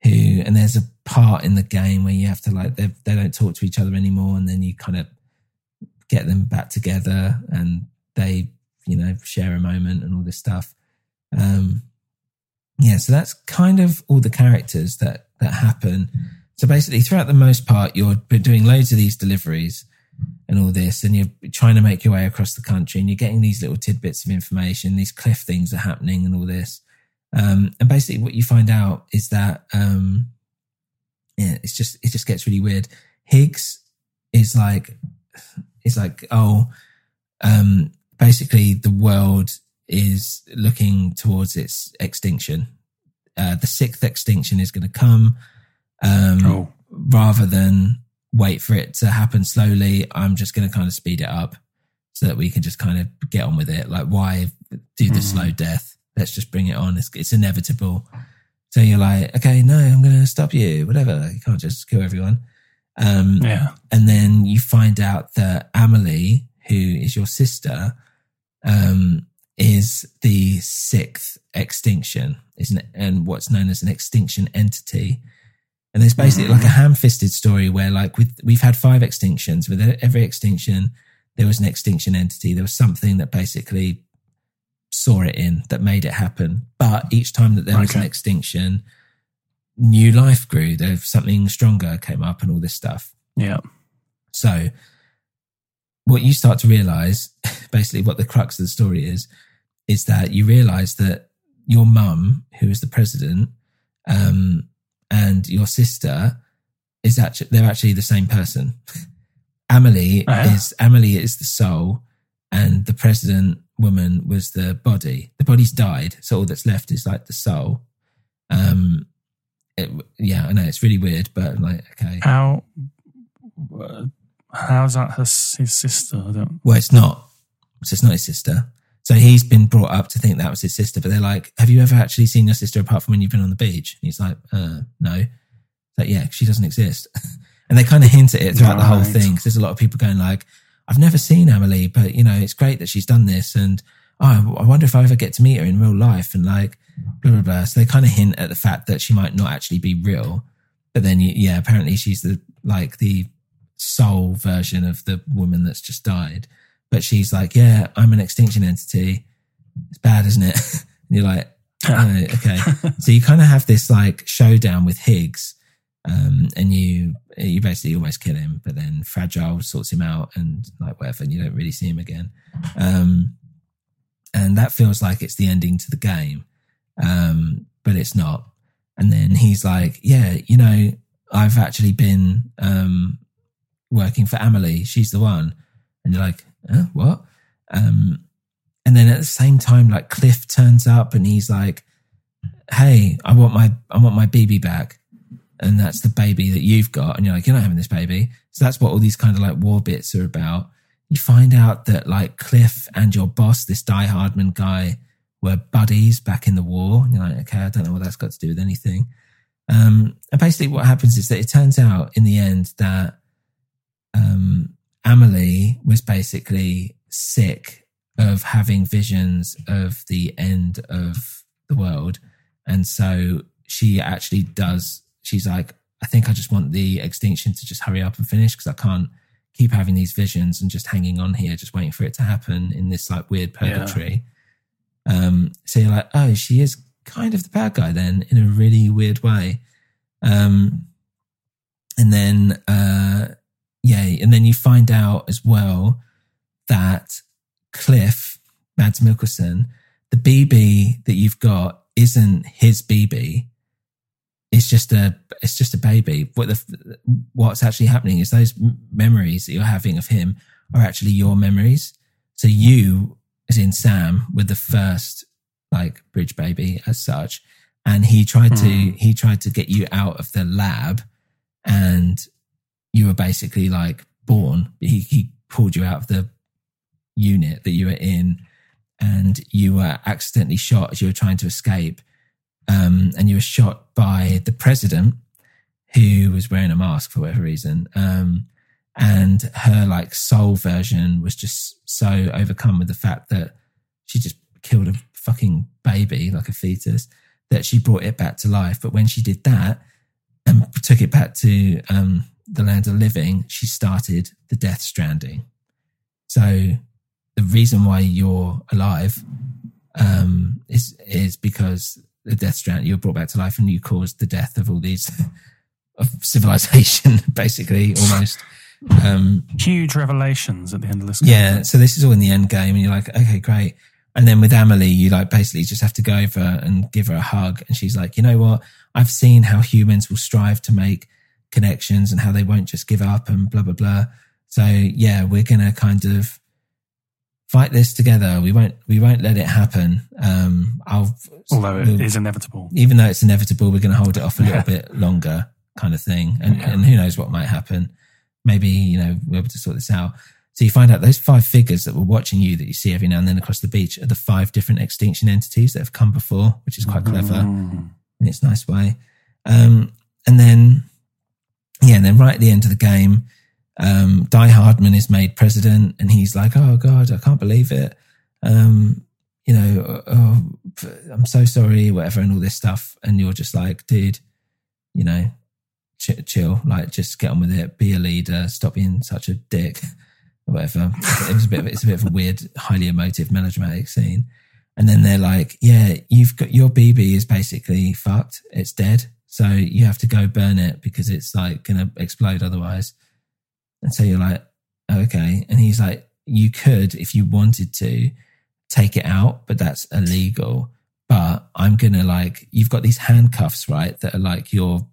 [SPEAKER 4] who, and there's a part in the game where you have to like they they don't talk to each other anymore, and then you kind of get them back together, and they you know share a moment and all this stuff. Um, yeah, so that's kind of all the characters that that happen. So basically, throughout the most part, you're doing loads of these deliveries and all this, and you're trying to make your way across the country, and you're getting these little tidbits of information. These cliff things are happening, and all this. Um, and basically, what you find out is that um, yeah, it's just it just gets really weird. Higgs is like is like oh, um, basically the world is looking towards its extinction. Uh, the sixth extinction is going to come. Um,
[SPEAKER 2] Oh.
[SPEAKER 4] rather than wait for it to happen slowly, I'm just going to kind of speed it up so that we can just kind of get on with it. Like, why do the
[SPEAKER 2] Mhm.
[SPEAKER 4] slow death? Let's just bring it on. It's, it's inevitable. So you're like, okay, no, I'm going to stop you. Whatever. You can't just kill everyone. Um,
[SPEAKER 2] Yeah.
[SPEAKER 4] and then you find out that Amelie, who is your sister, um, is the sixth extinction, isn't it? And what's known as an extinction entity. And there's basically like a ham-fisted story where, like, with we've had five extinctions. With every extinction, there was an extinction entity. There was something that basically saw it in that made it happen. But each time that there was an extinction, new life grew. There something stronger came up, and all this stuff.
[SPEAKER 2] Yeah.
[SPEAKER 4] So, what you start to realize, basically, what the crux of the story is, is that you realize that your mum, who is the president, um, and your sister is actually they're actually the same person. Amelie
[SPEAKER 2] yeah?
[SPEAKER 4] is Amelie is the soul, and the president woman was the body. The body's died, so all that's left is like the soul. Um, it, yeah, I know it's really weird, but like, okay.
[SPEAKER 2] How? uh, How's that her, his sister? I don't.
[SPEAKER 4] Well, it's not. So it's not his sister. So he's been brought up to think that was his sister, but they're like, "Have you ever actually seen your sister apart from when you've been on the beach?" And he's like, uh, "No." Like, yeah, she doesn't exist. and they kind of hint at it throughout the whole thing because there's a lot of people going like, "I've never seen Emily, but you know, it's great that she's done this." And oh, I wonder if I ever get to meet her in real life. And like, blah blah blah. So they kind of hint at the fact that she might not actually be real. but then yeah, apparently she's the like the soul version of the woman that's just died. But she's like, yeah, I'm an extinction entity. It's bad, isn't it? and you're like, oh, okay. so you kind of have this like showdown with Higgs, um, and you you basically almost kill him, but then Fragile sorts him out and like whatever, and you don't really see him again. Um, and that feels like it's the ending to the game, um, but it's not. And then he's like, "Yeah, you know, I've actually been um, working for Amelie. She's the one." And you're like, "What?" Um, and then at the same time, like Cliff turns up and he's like, "Hey, I want my I want my baby back." And that's the baby that you've got, and you're like, you're not having this baby. So that's what all these kind of like war bits are about you find out that like Cliff and your boss, this Die Hardman guy, were buddies back in the war. And you're like, okay, I don't know what that's got to do with anything. Um, and basically, what happens is that it turns out in the end that um, Amelie was basically sick of having visions of the end of the world. And so she actually does, she's like, I think I just want the extinction to just hurry up and finish because I can't keep having these visions and just hanging on here, just waiting for it to happen in this like weird purgatory. Um, so you're like, oh, she is kind of the bad guy then in a really weird way. Um, and then, uh, yeah, and then you find out as well that Cliff, Mads Mikkelsen, the BB that you've got isn't his BB it's just a it's just a baby. What the what's actually happening is those memories that you're having of him are actually your memories. So you, as in Sam, were the first like bridge baby as such, and he tried to hmm. he tried to get you out of the lab, and you were basically like born. He he pulled you out of the unit that you were in, and you were accidentally shot as you were trying to escape um, and you were shot by the president who was wearing a mask for whatever reason. Um, and her like soul version was just so overcome with the fact that she just killed a fucking baby, like a fetus, that she brought it back to life. But when she did that and took it back to um, the land of living, she started the death stranding. So the reason why you're alive um, is is because the Death Strand, you're brought back to life and you caused the death of all these of civilization, basically, almost. Um,
[SPEAKER 2] Huge revelations at the end of this. game.
[SPEAKER 4] yeah, so this is all in the end game, and you're like, okay, great. And then with Amelie, you like basically just have to go over and give her a hug, and she's like, you know what? I've seen how humans will strive to make connections and how they won't just give up and blah blah blah. So yeah, we're gonna kind of fight this together. We won't we won't let it happen. Um, I'll
[SPEAKER 2] Although it
[SPEAKER 4] we'll-
[SPEAKER 2] is inevitable.
[SPEAKER 4] even though it's inevitable, we're going to hold it off a little bit longer, kind of thing. And, and who knows what might happen? Maybe you know we're able to sort this out. So you find out those five figures that were watching you that you see every now and then across the beach are the five different extinction entities that have come before, which is quite clever
[SPEAKER 2] Mm.
[SPEAKER 4] in its nice way. Um, and then, yeah, and then right at the end of the game, um, Die Hardman is made president, and he's like, "Oh God, I can't believe it." Um, you know, oh, I'm so sorry, whatever, and all this stuff. And you're just like, dude, you know, ch- chill, like, just get on with it, be a leader, stop being such a dick, whatever. It was a bit, of, it's a bit of a weird, highly emotive, melodramatic scene. And then they're like, yeah, you've got your BB is basically fucked. It's dead. So you have to go burn it because it's like going to explode otherwise. And so you're like, okay. And he's like, you could, if you wanted to, take it out, but that's illegal. But I'm going to like, you've got these handcuffs, right? That are like your,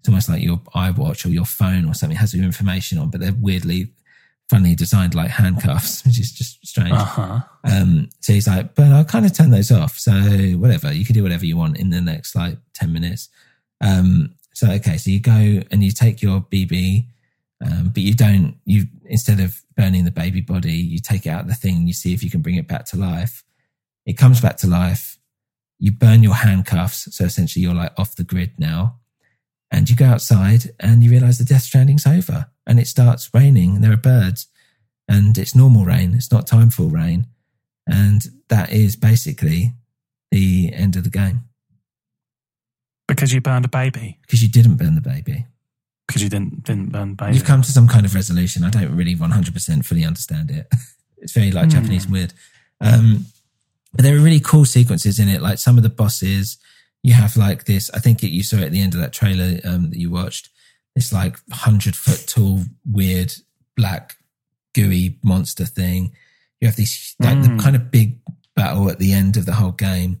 [SPEAKER 4] it's almost like your iWatch or your phone or something It has your information on, but they're weirdly, funnily designed like handcuffs, which is just strange.
[SPEAKER 2] Uh-huh.
[SPEAKER 4] Um, so he's like, but I'll kind of turn those off. So whatever, you can do whatever you want in the next like 10 minutes. Um, so, okay, so you go and you take your BB, um, but you don't, you, instead of burning the baby body, you take it out of the thing you see if you can bring it back to life. It comes back to life. You burn your handcuffs. So essentially you're like off the grid now. And you go outside and you realize the death stranding's over and it starts raining and there are birds and it's normal rain. It's not timefall rain. And that is basically the end of the game.
[SPEAKER 2] Because you burned a baby.
[SPEAKER 4] because you didn't burn the baby.
[SPEAKER 2] Because you didn't didn't burn the baby.
[SPEAKER 4] You've come to some kind of resolution. I don't really 100% fully understand it. it's very like Japanese and weird. Um, but there are really cool sequences in it. Like some of the bosses, you have like this, I think it, you saw it at the end of that trailer um, that you watched, this like 100 foot tall, weird, black, gooey monster thing. You have these, like
[SPEAKER 2] Mm.
[SPEAKER 4] the kind of big battle at the end of the whole game.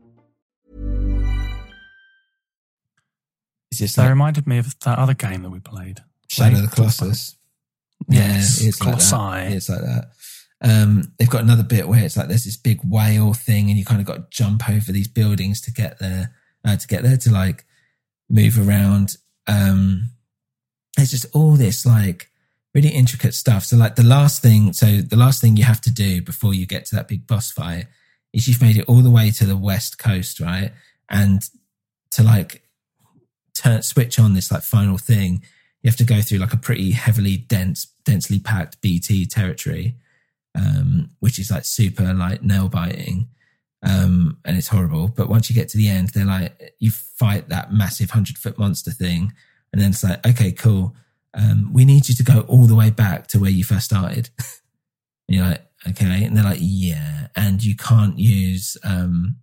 [SPEAKER 4] It's just
[SPEAKER 2] That
[SPEAKER 4] like
[SPEAKER 2] reminded me of that other game that we played.
[SPEAKER 4] Shadow of the Colossus. Yeah,
[SPEAKER 2] Yes,
[SPEAKER 4] it's like
[SPEAKER 2] Colossi.
[SPEAKER 4] that. It's like that. Um, they've got another bit where it's like there's this big whale thing, and you kind of got to jump over these buildings to get there. Uh, to get there to like move around. Um, there's just all this like really intricate stuff. So like the last thing, so the last thing you have to do before you get to that big boss fight is you've made it all the way to the west coast, right? And to like turn switch on this like final thing, you have to go through like a pretty heavily dense, densely packed BT territory, um, which is like super like nail biting. Um, and it's horrible. But once you get to the end, they're like, you fight that massive hundred foot monster thing. And then it's like, okay, cool. Um, we need you to go all the way back to where you first started. and you're like, okay. And they're like, yeah. And you can't use, um,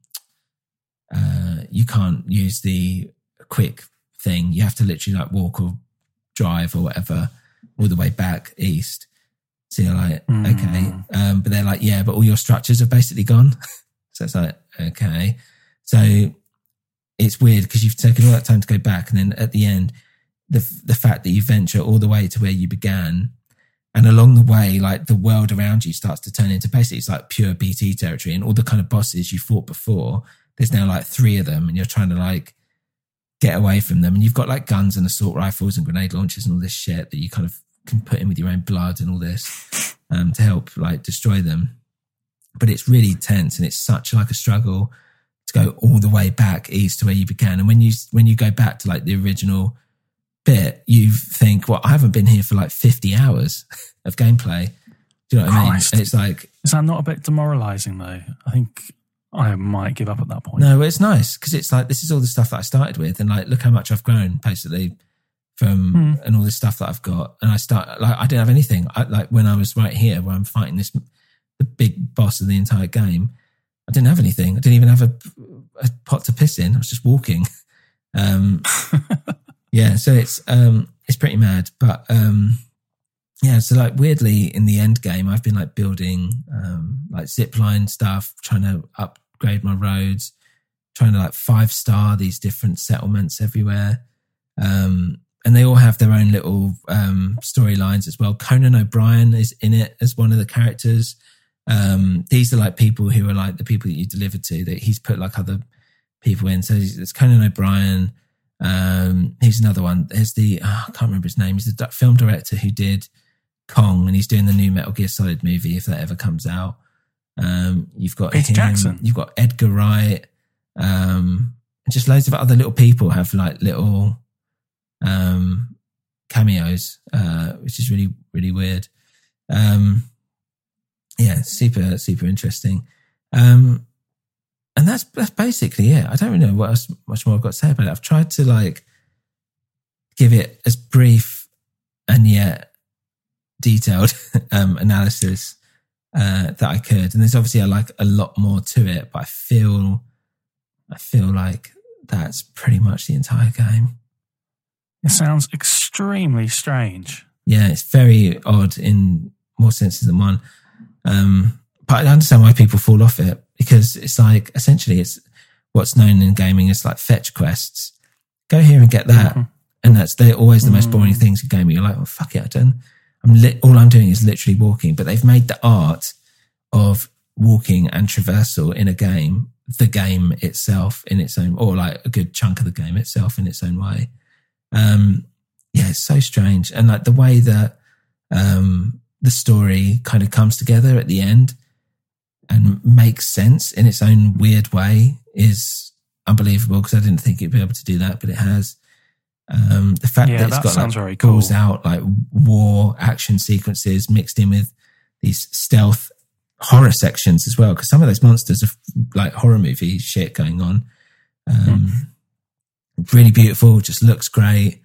[SPEAKER 4] uh, you can't use the quick thing. You have to literally like walk or drive or whatever all the way back east. So you're like, okay. Um, but they're like, yeah, but all your structures have basically gone. so it's like, okay. So it's weird because you've taken all that time to go back. And then at the end, the, the fact that you venture all the way to where you began and along the way, like the world around you starts to turn into basically it's like pure BT territory and all the kind of bosses you fought before. There's now like three of them and you're trying to like get away from them. And you've got like guns and assault rifles and grenade launchers and all this shit that you kind of can put in with your own blood and all this um, to help like destroy them. But it's really tense and it's such like a struggle to go all the way back east to where you began. And when you when you go back to like the original bit, you think, well, I haven't been here for like 50 hours of gameplay. Do you know what I mean? And it's like,
[SPEAKER 2] Is that not a bit demoralizing though? I think I might give up at that point.
[SPEAKER 4] no, it's nice because it's like, this is all the stuff that I started with. And like, look how much I've grown basically from,
[SPEAKER 2] Hmm.
[SPEAKER 4] and all this stuff that I've got. And I start, like, I didn't have anything. I, like when I was right here where I'm fighting this, the big boss of the entire game, I didn't have anything. I didn't even have a, a pot to piss in. I was just walking. Um, yeah, so it's um it's pretty mad. But um yeah, so like weirdly in the end game I've been like building um like zipline stuff, trying to upgrade my roads, trying to like five star these different settlements everywhere. Um and they all have their own little um storylines as well. Conan O'Brien is in it as one of the characters. Um these are like people who are like the people that you deliver to that he's put like other people in. So it's Conan O'Brien. Um, he's another one. There's the oh, I can't remember his name. He's the film director who did Kong, and he's doing the new Metal Gear Solid movie if that ever comes out. Um, you've got
[SPEAKER 2] Peter
[SPEAKER 4] him,
[SPEAKER 2] Jackson.
[SPEAKER 4] You've got Edgar Wright. Um, and just loads of other little people have like little um, cameos, uh, which is really really weird. Um, yeah, super super interesting. Um, and that's that's basically it. I don't really know what else much more I've got to say about it. I've tried to like give it as brief and yet detailed um, analysis uh, that I could. And there's obviously like a lot more to it, but I feel I feel like that's pretty much the entire game.
[SPEAKER 2] It sounds extremely strange.
[SPEAKER 4] Yeah, it's very odd in more senses than one. Um, but I understand why people fall off it because it's like essentially it's what's known in gaming as like fetch quests. Go here and get that,
[SPEAKER 2] Mhm.
[SPEAKER 4] and that's they're always the most boring
[SPEAKER 2] Mm.
[SPEAKER 4] things in gaming. You're like, oh fuck it, I don't. I'm lit. All I'm doing is literally walking, but they've made the art of walking and traversal in a game the game itself in its own, or like a good chunk of the game itself in its own way. Um, yeah, it's so strange, and like the way that um, the story kind of comes together at the end and makes sense in its own weird way is unbelievable because I didn't think it'd be able to do that, but it has. Um, the fact
[SPEAKER 2] Yeah,
[SPEAKER 4] that it's
[SPEAKER 2] that
[SPEAKER 4] got like
[SPEAKER 2] very
[SPEAKER 4] pulls
[SPEAKER 2] cool.
[SPEAKER 4] out like war action sequences mixed in with these stealth horror sections as well because some of those monsters are like horror movie shit going on. Um, Really beautiful, just looks great.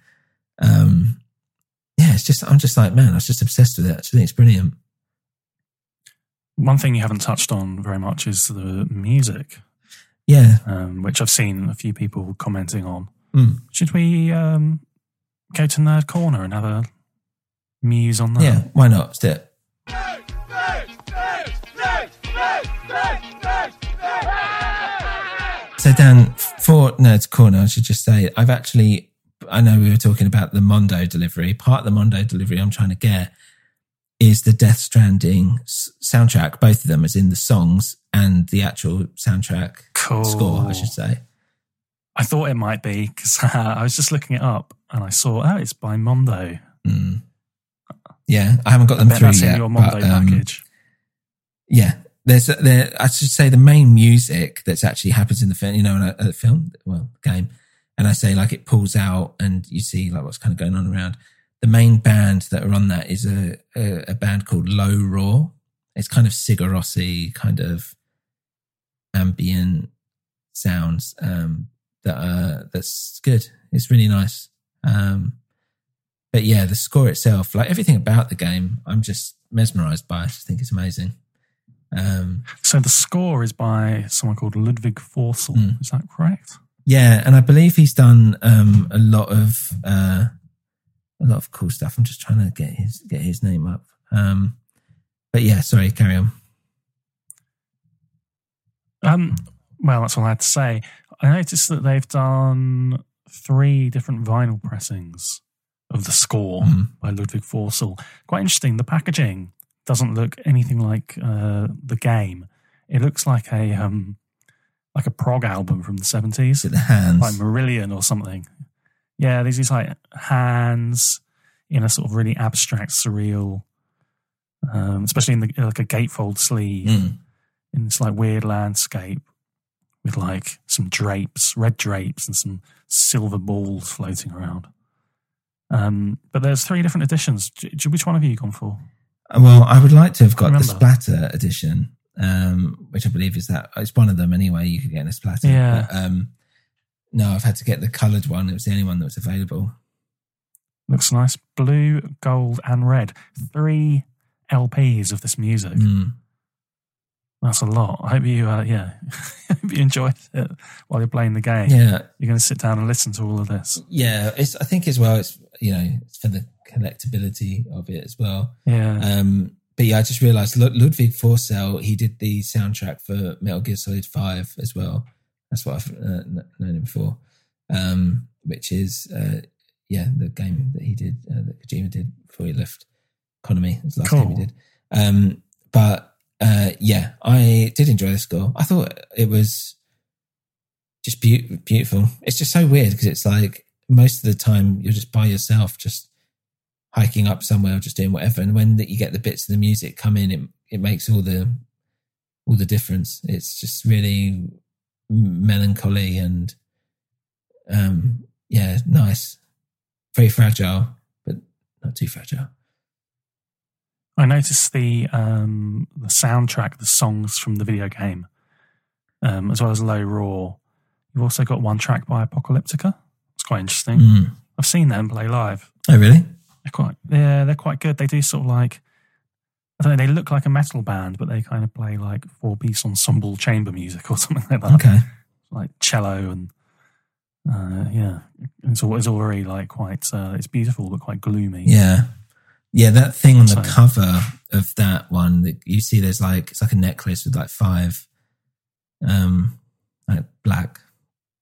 [SPEAKER 4] Um, yeah, it's just I'm just like man, I was just obsessed with it. I just think it's brilliant.
[SPEAKER 2] One thing you haven't touched on very much is the music,
[SPEAKER 4] Yeah,
[SPEAKER 2] um, which I've seen a few people commenting on.
[SPEAKER 4] Mm.
[SPEAKER 2] Should we um, go to Nerd Corner and have a muse on that?
[SPEAKER 4] yeah. Why not? Let's do it. So Dan, for Nerds Corner, I should just say I've actually I know we were talking about the Mondo delivery. Part of the Mondo delivery I'm trying to get is the Death Stranding s- soundtrack, both of them, as in the songs and the actual soundtrack
[SPEAKER 2] Cool.
[SPEAKER 4] score, I should say.
[SPEAKER 2] I thought it might be because I was just looking it up and I saw, oh, it's by Mondo.
[SPEAKER 4] Mm. Yeah, I haven't got
[SPEAKER 2] I
[SPEAKER 4] them
[SPEAKER 2] bet
[SPEAKER 4] through
[SPEAKER 2] that's
[SPEAKER 4] yet.
[SPEAKER 2] in your Mondo
[SPEAKER 4] but, um,
[SPEAKER 2] package.
[SPEAKER 4] Yeah, there's there. I should say the main music that's actually happens in the film. You know, in a, a film, well, game, and I say like it pulls out and you see like what's kind of going on around. The main band that are on that is a a, a band called Low Roar. It's kind of Sigur Rossi kind of ambient sounds um, that are that's good. It's really nice. Um, but yeah, the score itself, like everything about the game, I'm just mesmerized by. I just think it's amazing. Um,
[SPEAKER 2] So the score is by someone called Ludvig Forssell.
[SPEAKER 4] Mm.
[SPEAKER 2] Is that correct?
[SPEAKER 4] yeah, and I believe he's done um, a lot of uh, a lot of cool stuff. I'm just trying to get his get his name up. Um, but yeah, sorry, carry on.
[SPEAKER 2] Um, well, that's all I had to say. I noticed that they've done three different vinyl pressings of the score
[SPEAKER 4] Mm.
[SPEAKER 2] by Ludvig Forssell. Quite interesting. The packaging doesn't look anything like uh, the game. It looks like a um, like a prog album from the seventies,
[SPEAKER 4] it the hands?
[SPEAKER 2] like Marillion or something. Yeah, these these like hands in a sort of really abstract, surreal, um, especially in the like a gatefold sleeve
[SPEAKER 4] Mm.
[SPEAKER 2] in this like weird landscape with like some drapes, red drapes, and some silver balls floating around. Um, but there's three different editions. Which one have you gone for?
[SPEAKER 4] Well, I would like to have got the splatter edition, um, which I believe is that it's one of them anyway. You could get in a splatter.
[SPEAKER 2] Yeah.
[SPEAKER 4] But, um, no, I've had to get the coloured one. It was the only one that was available.
[SPEAKER 2] Looks nice. Blue, gold, and red. Three LPs of this music.
[SPEAKER 4] Mm.
[SPEAKER 2] That's a lot. I hope you, uh, yeah, hope you enjoyed it while you're playing the game.
[SPEAKER 4] Yeah,
[SPEAKER 2] You're going to sit down and listen to all of this.
[SPEAKER 4] yeah. It's I think as well. It's you know it's for the collectability of it as well.
[SPEAKER 2] Yeah.
[SPEAKER 4] Um, but yeah, I just realised Lud- Ludvig Forssell. He did the soundtrack for Metal Gear Solid Five as well. That's what I've uh, known him for. Um, which is uh, yeah, the game that he did uh, that Kojima did before he left Konami. It was the last game he did. Um, but uh, yeah, I did enjoy the score. I thought it was just beau- beautiful. It's just so weird because it's like most of the time you're just by yourself, just hiking up somewhere, or just doing whatever. And when that you get the bits of the music come in, it it makes all the all the difference. It's just really melancholy and um, yeah, nice, very fragile, but not too fragile.
[SPEAKER 2] I noticed the um, the soundtrack, the songs from the video game, um, as well as Low Roar. You've also got one track by Apocalyptica. It's quite interesting.
[SPEAKER 4] Mm.
[SPEAKER 2] I've seen them play live.
[SPEAKER 4] Oh, really?
[SPEAKER 2] They're quite yeah, they're quite good. They do sort of like I don't know. They look like a metal band, but they kind of play like four piece ensemble chamber music or something like that.
[SPEAKER 4] Okay.
[SPEAKER 2] like cello and uh, yeah, it's all it's all very like quite. Uh, it's beautiful but quite gloomy.
[SPEAKER 4] Yeah. Yeah, that thing on the
[SPEAKER 2] So-
[SPEAKER 4] cover of that one that you see there's like it's like a necklace with like five um like black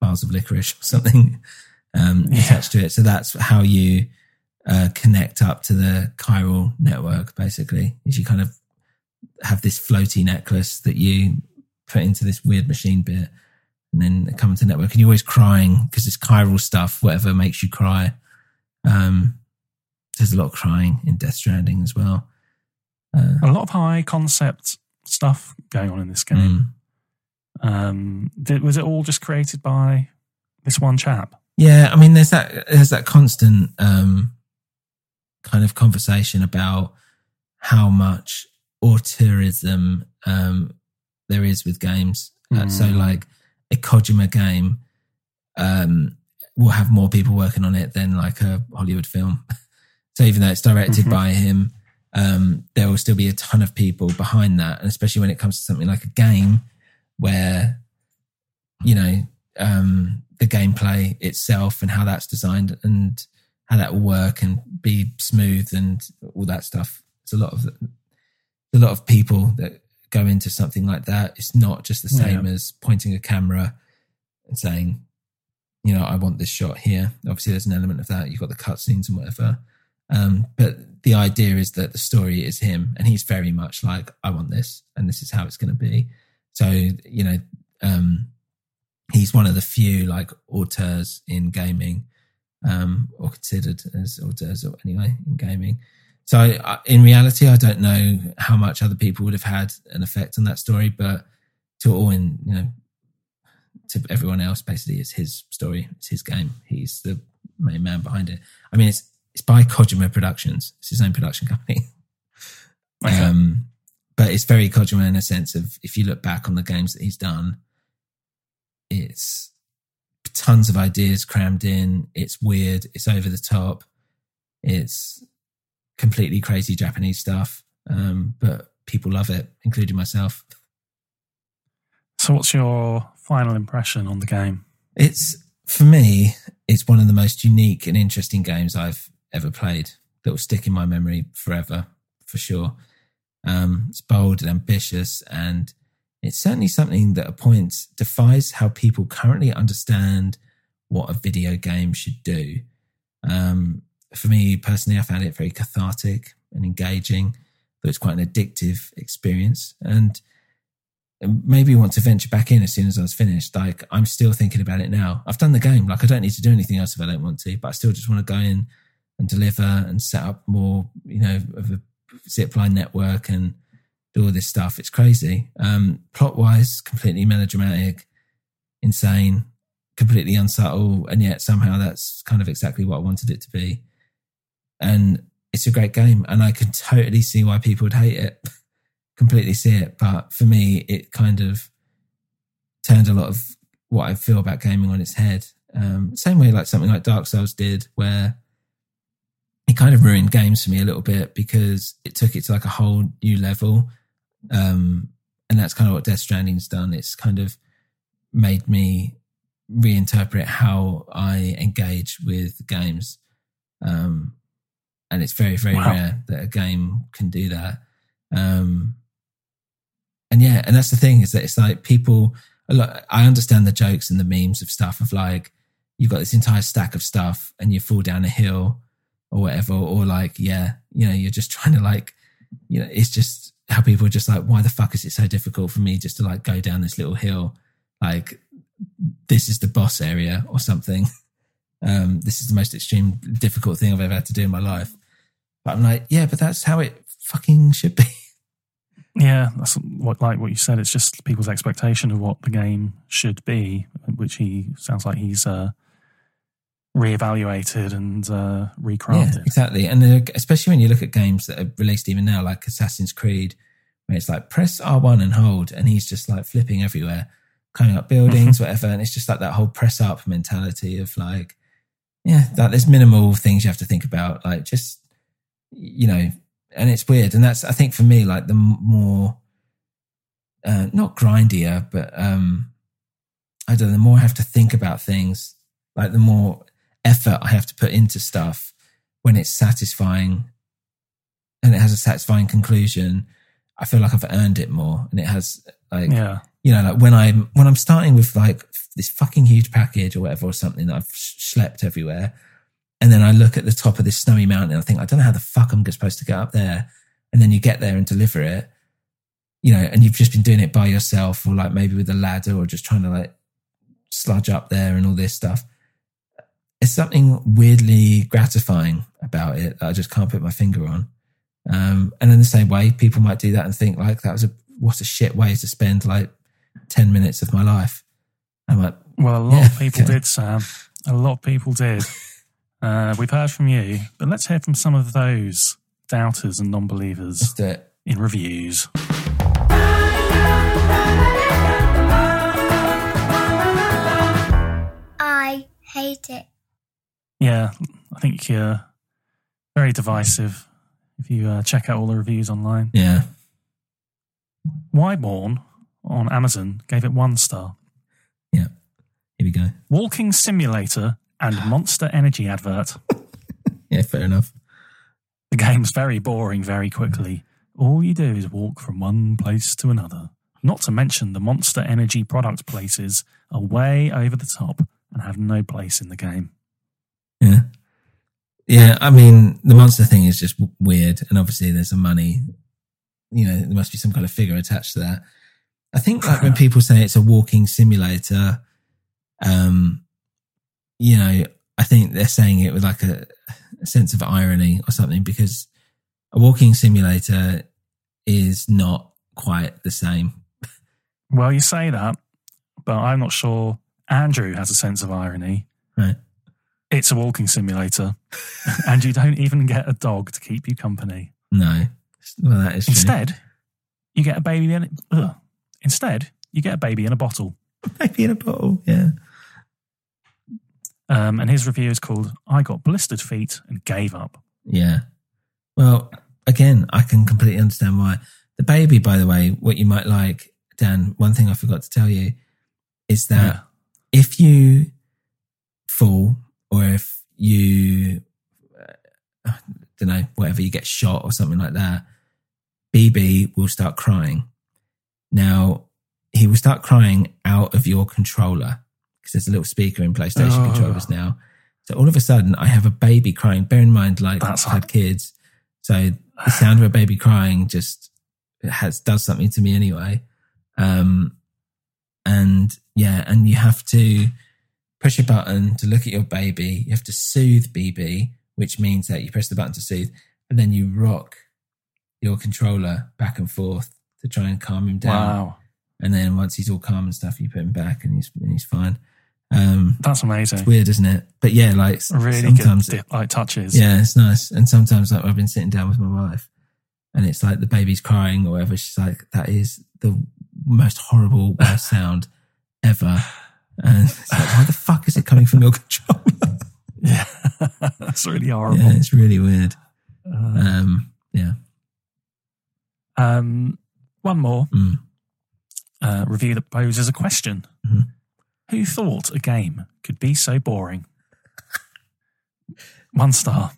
[SPEAKER 4] bars of licorice or something um
[SPEAKER 2] Yeah.
[SPEAKER 4] attached to it. So that's how you uh connect up to the chiral network basically. Is you kind of have this floaty necklace that you put into this weird machine bit and then come comes to network and you're always crying because it's chiral stuff, whatever makes you cry. Um there's a lot of crying in Death Stranding as well. Uh,
[SPEAKER 2] A lot of high concept stuff going on in this game.
[SPEAKER 4] mm.
[SPEAKER 2] Um, did, was it all just created by this one chap?
[SPEAKER 4] Yeah, I mean, there's that there's that constant um, kind of conversation about how much auteurism um, there is with games. Uh, so,
[SPEAKER 2] Mm.
[SPEAKER 4] like a Kojima game um, will have more people working on it than like a Hollywood film. so, even though it's directed
[SPEAKER 2] Mhm.
[SPEAKER 4] by him, um, there will still be a ton of people behind that, and especially when it comes to something like a game where you know um, the gameplay itself and how that's designed and how that will work and be smooth and all that stuff. It's a lot of a lot of people that go into something like that. It's not just the same
[SPEAKER 2] Yeah.
[SPEAKER 4] as pointing a camera and saying, you know, I want this shot here. Obviously, there's an element of that. You've got the cutscenes and whatever. Um, but the idea is that the story is him, and he's very much like, I want this, and this is how it's going to be. So, you know, um, he's one of the few like auteurs in gaming, um, or considered as auteurs or anyway in gaming. So, I, in reality, I don't know how much other people would have had an effect on that story, but to all in, you know, to everyone else, basically, it's his story, it's his game. He's the main man behind it. I mean, it's it's by Kojima Productions. It's his own production company.
[SPEAKER 2] Okay.
[SPEAKER 4] Um, but it's very Kojima in a sense of if you look back on the games that he's done, it's tons of ideas crammed in. It's weird. It's over the top. It's completely crazy Japanese stuff. Um, but people love it, including myself.
[SPEAKER 2] So, what's your final impression on the game?
[SPEAKER 4] It's for me, it's one of the most unique and interesting games I've ever played that will stick in my memory forever, for sure. Um, it's bold and ambitious, and it's certainly something that at points defies how people currently understand what a video game should do. Um, for me personally, I found it very cathartic and engaging, but it's quite an addictive experience. And maybe want to venture back in as soon as I was finished. Like I'm still thinking about it now. I've done the game. Like I don't need to do anything else if I don't want to, but I still just want to go in and deliver and set up more, you know, of a zipline network and do all this stuff. It's crazy. Um, plot wise, completely melodramatic, insane, completely unsubtle, and yet somehow that's kind of exactly what I wanted it to be. And it's a great game, and I can totally see why people would hate it. completely see it, but for me, it kind of turned a lot of what I feel about gaming on its head. Um, same way, like something like Dark Souls did, where it kind of ruined games for me a little bit because it took it to like a whole new level. Um, and that's kind of what Death Stranding's done. It's kind of made me reinterpret how I engage with games. Um, and it's very, very
[SPEAKER 2] Wow.
[SPEAKER 4] rare that a game can do that. Um, and yeah, and that's the thing is that it's like people, a lot, I understand the jokes and the memes of stuff of like, you've got this entire stack of stuff and you fall down a hill or whatever, or like, yeah, you know, you're just trying to like, you know, it's just how people are just like, why the fuck is it so difficult for me just to like go down this little hill? Like, this is the boss area or something. Um, this is the most extreme, difficult thing I've ever had to do in my life. But I'm like, yeah, but that's how it fucking should be.
[SPEAKER 2] Yeah, that's what like what you said. It's just people's expectation of what the game should be, which he sounds like he's uh, reevaluated and uh, recrafted.
[SPEAKER 4] Yeah, exactly. And especially when you look at games that are released even now, like Assassin's Creed, where it's like press R1 and hold, and he's just like flipping everywhere, climbing up buildings, whatever. And it's just like that whole press up mentality of like, yeah, that there's minimal things you have to think about. Like just, you know, and it's weird. And that's, I think for me, like the more, uh, not grindier, but, um, I don't know, the more I have to think about things, like the more effort I have to put into stuff when it's satisfying and it has a satisfying conclusion, I feel like I've earned it more. And it has like,
[SPEAKER 2] Yeah.
[SPEAKER 4] you know, like when I'm, when I'm starting with like this fucking huge package or whatever or something that I've schlepped everywhere. And then I look at the top of this snowy mountain and I think, I don't know how the fuck I'm supposed to get up there. And then you get there and deliver it, you know, and you've just been doing it by yourself or like maybe with a ladder or just trying to like sludge up there and all this stuff. It's something weirdly gratifying about it that I just can't put my finger on. Um, and in the same way, people might do that and think like that was a what a shit way to spend like ten minutes of my life. I'm like,
[SPEAKER 2] Well, a lot
[SPEAKER 4] Yeah,
[SPEAKER 2] of people
[SPEAKER 4] okay.
[SPEAKER 2] did, Sam. A lot of people did. Uh, we've heard from you, but let's hear from some of those doubters and non-believers
[SPEAKER 4] let's do it.
[SPEAKER 2] in reviews.
[SPEAKER 6] I hate it.
[SPEAKER 2] Yeah, I think you're very divisive if you uh, check out all the reviews online.
[SPEAKER 4] Yeah,
[SPEAKER 2] Wyborn on Amazon gave it one star.
[SPEAKER 4] yeah. Here we go.
[SPEAKER 2] Walking simulator and Monster Energy advert.
[SPEAKER 4] Yeah, fair enough.
[SPEAKER 2] The game's very boring very quickly. All you do is walk from one place to another. Not to mention the Monster Energy product places are way over the top and have no place in the game.
[SPEAKER 4] Yeah. Yeah, I mean, the monster thing is just weird. And obviously, there's some money, you know, there must be some kind of figure attached to that. I think, like, when people say it's a walking simulator, um, you know, I think they're saying it with like a, a sense of irony or something because a walking simulator is not quite the same.
[SPEAKER 2] Well, you say that, but I'm not sure Andrew has a sense of irony.
[SPEAKER 4] Right.
[SPEAKER 2] It's a walking simulator, and you don't even get a dog to keep you company.
[SPEAKER 4] No. Well, that is true.
[SPEAKER 2] Instead, you get a baby in ugh. Instead, you get a baby in a bottle.
[SPEAKER 4] Baby in a bottle. Yeah.
[SPEAKER 2] Um, and his review is called "I got blistered feet and gave up."
[SPEAKER 4] Yeah. Well, again, I can completely understand why. The baby, by the way, what you might like, Dan, one thing I forgot to tell you is that
[SPEAKER 2] Yeah.
[SPEAKER 4] if you fall or if you, uh, don't know, whatever, you get shot or something like that, BB will start crying. Now, he will start crying out of your controller because there's a little speaker in PlayStation
[SPEAKER 2] Oh.
[SPEAKER 4] controllers now. So all of a sudden, I have a baby crying. Bear in mind, like
[SPEAKER 2] That's
[SPEAKER 4] I've had kids, so the sound of a baby crying just has does something to me anyway. Um, and yeah, and you have to push a button to look at your baby. You have to soothe BB, which means that you press the button to soothe, and then you rock your controller back and forth to try and calm him down.
[SPEAKER 2] Wow,
[SPEAKER 4] And then once he's all calm and stuff, you put him back, and he's and he's fine. Um,
[SPEAKER 2] that's amazing.
[SPEAKER 4] it's weird, isn't it? But yeah, like
[SPEAKER 2] Really
[SPEAKER 4] sometimes
[SPEAKER 2] good dip, like touches.
[SPEAKER 4] yeah, it's nice. And sometimes like I've been sitting down with my wife and it's like the baby's crying or whatever. She's like, that is the most horrible worst sound ever. And like, why the fuck is it coming from your controller?
[SPEAKER 2] yeah, that's really horrible.
[SPEAKER 4] yeah, it's really weird.
[SPEAKER 2] Uh,
[SPEAKER 4] Um, yeah.
[SPEAKER 2] um, one more
[SPEAKER 4] Mm.
[SPEAKER 2] uh, review that poses a question:
[SPEAKER 4] Mhm.
[SPEAKER 2] Who thought a game could be so boring? One star.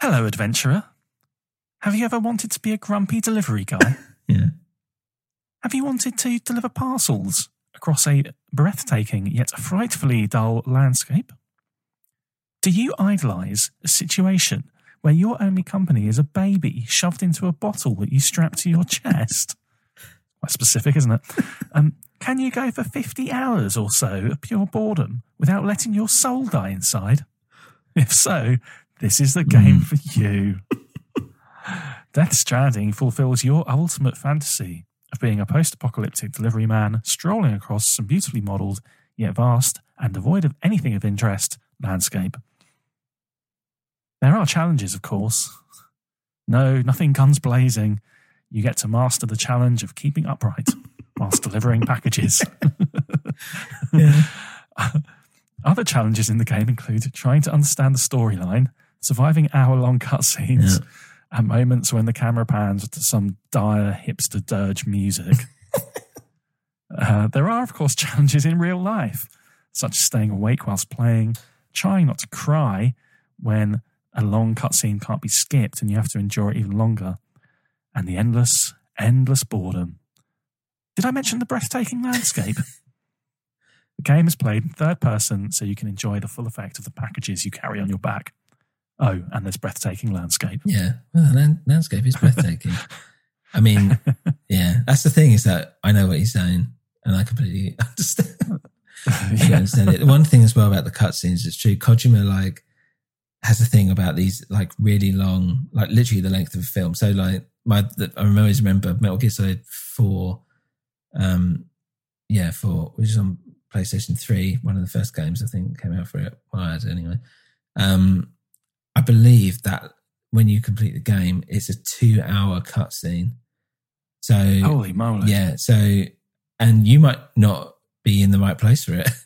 [SPEAKER 2] Hello, adventurer. Have you ever wanted to be a grumpy delivery guy?
[SPEAKER 4] Yeah.
[SPEAKER 2] Have you wanted to deliver parcels across a breathtaking yet frightfully dull landscape? Do you idolize a situation where your only company is a baby shoved into a bottle that you strap to your chest? Quite specific, isn't it? Um, can you go for 50 hours or so of pure boredom without letting your soul die inside? If so, this is the game for you. Death Stranding fulfills your ultimate fantasy of being a post apocalyptic delivery man strolling across some beautifully modelled, yet vast and devoid of anything of interest landscape. There are challenges, of course. No, nothing guns blazing. You get to master the challenge of keeping upright whilst delivering packages. Other challenges in the game include trying to understand the storyline, surviving hour long cutscenes, and moments when the camera pans to some dire hipster dirge music. uh, there are, of course, challenges in real life, such as staying awake whilst playing, trying not to cry when a long cutscene can't be skipped and you have to endure it even longer, and the endless, endless boredom. Did I mention the breathtaking landscape? the game is played in third person so you can enjoy the full effect of the packages you carry on your back. Oh, and there's breathtaking landscape.
[SPEAKER 4] Yeah, well, the land- landscape is breathtaking. I mean, yeah, that's the thing is that I know what he's saying, and I completely understand. I understand it. One thing as well about the cutscenes, it's true. Kojima like has a thing about these like really long, like literally the length of a film. So like my, the, I always remember Metal Gear Solid Four, um, yeah, four, which is on PlayStation Three, one of the first games I think came out for it. Well, I had anyway. Um, I believe that when you complete the game, it's a two-hour cutscene. So
[SPEAKER 2] Holy moly.
[SPEAKER 4] yeah. So, and you might not be in the right place for it.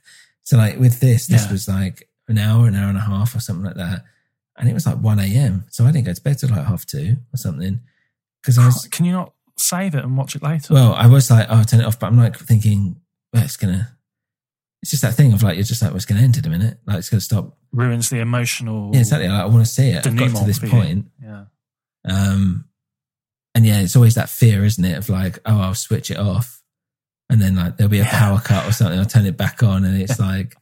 [SPEAKER 4] So, like with this, this
[SPEAKER 2] Yeah.
[SPEAKER 4] was like an hour, an hour and a half, or something like that, and it was like one a.m. So I didn't go to bed till like half two or something because I was.
[SPEAKER 2] Can you not save it and watch it later?
[SPEAKER 4] Well, I was like, oh, I'll turn it off, but I'm like thinking, well, it's gonna. It's just that thing of like, you're just like, well, it's gonna end in a minute. Like, it's gonna stop.
[SPEAKER 2] ruins the emotional.
[SPEAKER 4] Yeah, exactly. Like, I want to see it. I've got to this
[SPEAKER 2] you.
[SPEAKER 4] point.
[SPEAKER 2] Yeah.
[SPEAKER 4] Um, and yeah, it's always that fear, isn't it? Of like, oh, I'll switch it off, and then like there'll be a power cut or something. I'll turn it back on, and it's like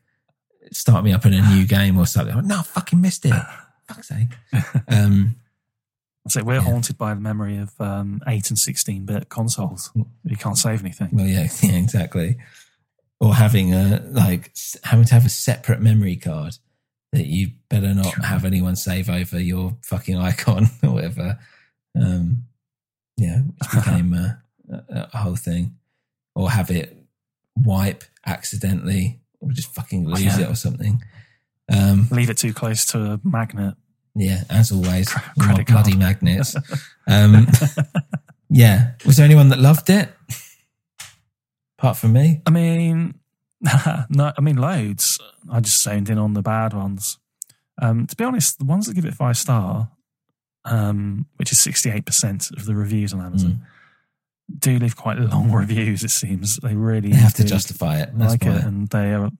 [SPEAKER 4] start me up in a new game or something. Oh, no, I fucking missed it. Fuck's sake. Um,
[SPEAKER 2] So we're haunted by the memory of um, 8 and 16 bit consoles. You can't save anything.
[SPEAKER 4] well, yeah, yeah, exactly. Or having a like having to have a separate memory card that you better not have anyone save over your fucking icon or whatever. Um, yeah, which became a, a, whole thing. Or have it wipe accidentally, or just fucking lose
[SPEAKER 2] yeah.
[SPEAKER 4] it or something. Um,
[SPEAKER 2] Leave it too close to a magnet.
[SPEAKER 4] yeah, as always,
[SPEAKER 2] Credit
[SPEAKER 4] bloody magnets. um, yeah, was there anyone that loved it? Apart from me,
[SPEAKER 2] I mean, no, I mean loads. I just zoned in on the bad ones. Um, to be honest, the ones that give it five star, um, which is sixty eight percent of the reviews on Amazon, do leave quite long reviews. It seems they really
[SPEAKER 4] they have to justify it. That's
[SPEAKER 2] like
[SPEAKER 4] why.
[SPEAKER 2] it, and they are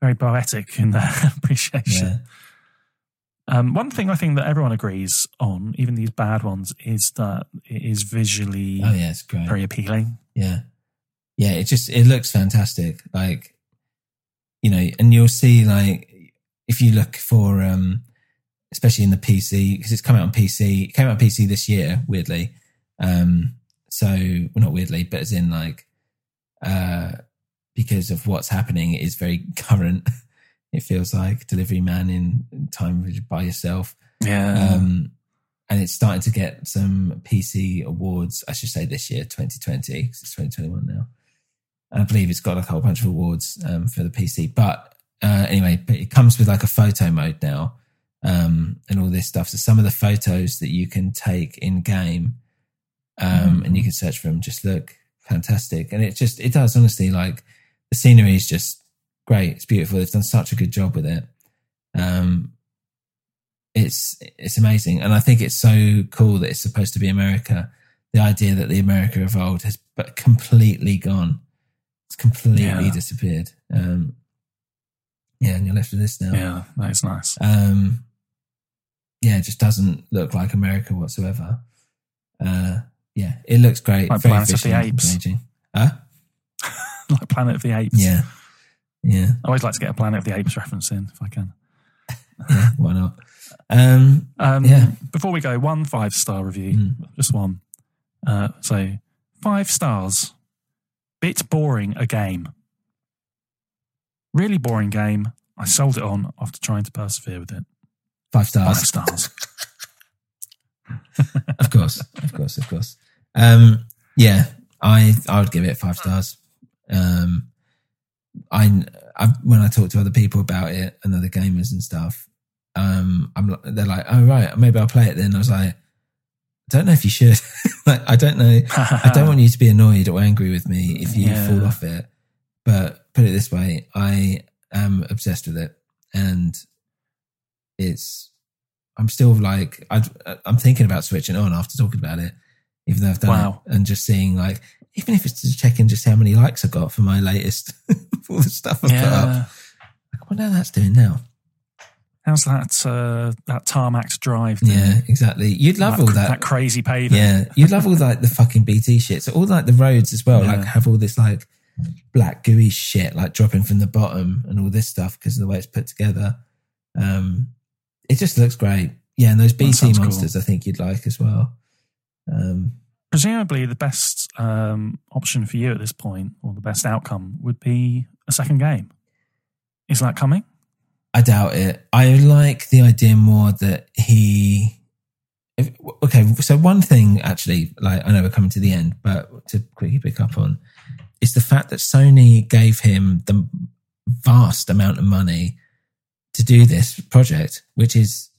[SPEAKER 2] very poetic in their appreciation.
[SPEAKER 4] Yeah.
[SPEAKER 2] Um, one thing I think that everyone agrees on, even these bad ones, is that it is visually
[SPEAKER 4] Oh yeah, it's great.
[SPEAKER 2] very appealing.
[SPEAKER 4] Yeah. Yeah, it just it looks fantastic. Like you know, and you'll see like if you look for um especially in the PC because it's come out on PC. It came out on PC this year, weirdly. Um so well, not weirdly, but as in like uh because of what's happening it is very current. It feels like delivery man in time by yourself.
[SPEAKER 2] Yeah.
[SPEAKER 4] Um, and it's starting to get some PC awards. I should say this year, 2020, 'cause it's 2021 now. And I believe it's got like a whole bunch of awards um, for the PC. But uh, anyway, but it comes with like a photo mode now um, and all this stuff. So some of the photos that you can take in game um, and you can search for them just look fantastic. And it just, it does honestly like the scenery is just great. It's beautiful. They've done such a good job with it. Um, it's it's amazing, and I think it's so cool that it's supposed to be America. The idea that the America of old has but completely gone. It's completely
[SPEAKER 2] Yeah.
[SPEAKER 4] disappeared. Um, yeah, and you're left with this now.
[SPEAKER 2] Yeah, that is nice.
[SPEAKER 4] Um, yeah, it just doesn't look like America whatsoever. Uh, yeah, it looks great.
[SPEAKER 2] Like
[SPEAKER 4] very
[SPEAKER 2] Planet of the Apes.
[SPEAKER 4] engaging. Huh?
[SPEAKER 2] like Planet of the Apes.
[SPEAKER 4] Yeah, yeah,
[SPEAKER 2] I always like to get a Planet of the Apes reference in if I can.
[SPEAKER 4] yeah. Why not? Um,
[SPEAKER 2] Um,
[SPEAKER 4] Yeah.
[SPEAKER 2] Before we go, one five star review, just one. Uh, so five stars. Bit boring a game. Really boring game. I sold it on after trying to persevere with it.
[SPEAKER 4] five stars.
[SPEAKER 2] Five stars.
[SPEAKER 4] of course, of course, of course. Um, yeah, I I would give it five stars. Um, I, I when I talk to other people about it and other gamers and stuff, um, I'm they're like, oh right, maybe I'll play it then. I was like, don't know if you should. like, I don't know. I don't want you to be annoyed or angry with me if you
[SPEAKER 2] Yeah.
[SPEAKER 4] fall off it. But put it this way, I am obsessed with it, and it's. I'm still like I'd, I'm thinking about switching on after talking about it, even though I've done
[SPEAKER 2] Wow.
[SPEAKER 4] it, and just seeing like even if it's just checking just how many likes I got for my latest for all the stuff I've put up. I wonder how that's doing now.
[SPEAKER 2] How's that uh, that tarmac drive? doing?
[SPEAKER 4] Yeah, exactly. You'd love
[SPEAKER 2] that,
[SPEAKER 4] all that.
[SPEAKER 2] that crazy pavement.
[SPEAKER 4] Yeah, you'd love all like the fucking BT shit. So all like the roads as well,
[SPEAKER 2] Yeah.
[SPEAKER 4] like have all this like black gooey shit like dropping from the bottom and all this stuff because of the way it's put together. Um, it just looks great. Yeah, and those BT
[SPEAKER 2] sounds cool.
[SPEAKER 4] monsters, I think you'd like as well. Um,
[SPEAKER 2] Presumably, the best um, option for you at this point, or the best outcome, would be a second game. Is that coming?
[SPEAKER 4] I doubt it. I like the idea more that he. If, okay, so one thing actually, like I know we're coming to the end, but to quickly pick up on is the fact that Sony gave him the vast amount of money to do this project, which is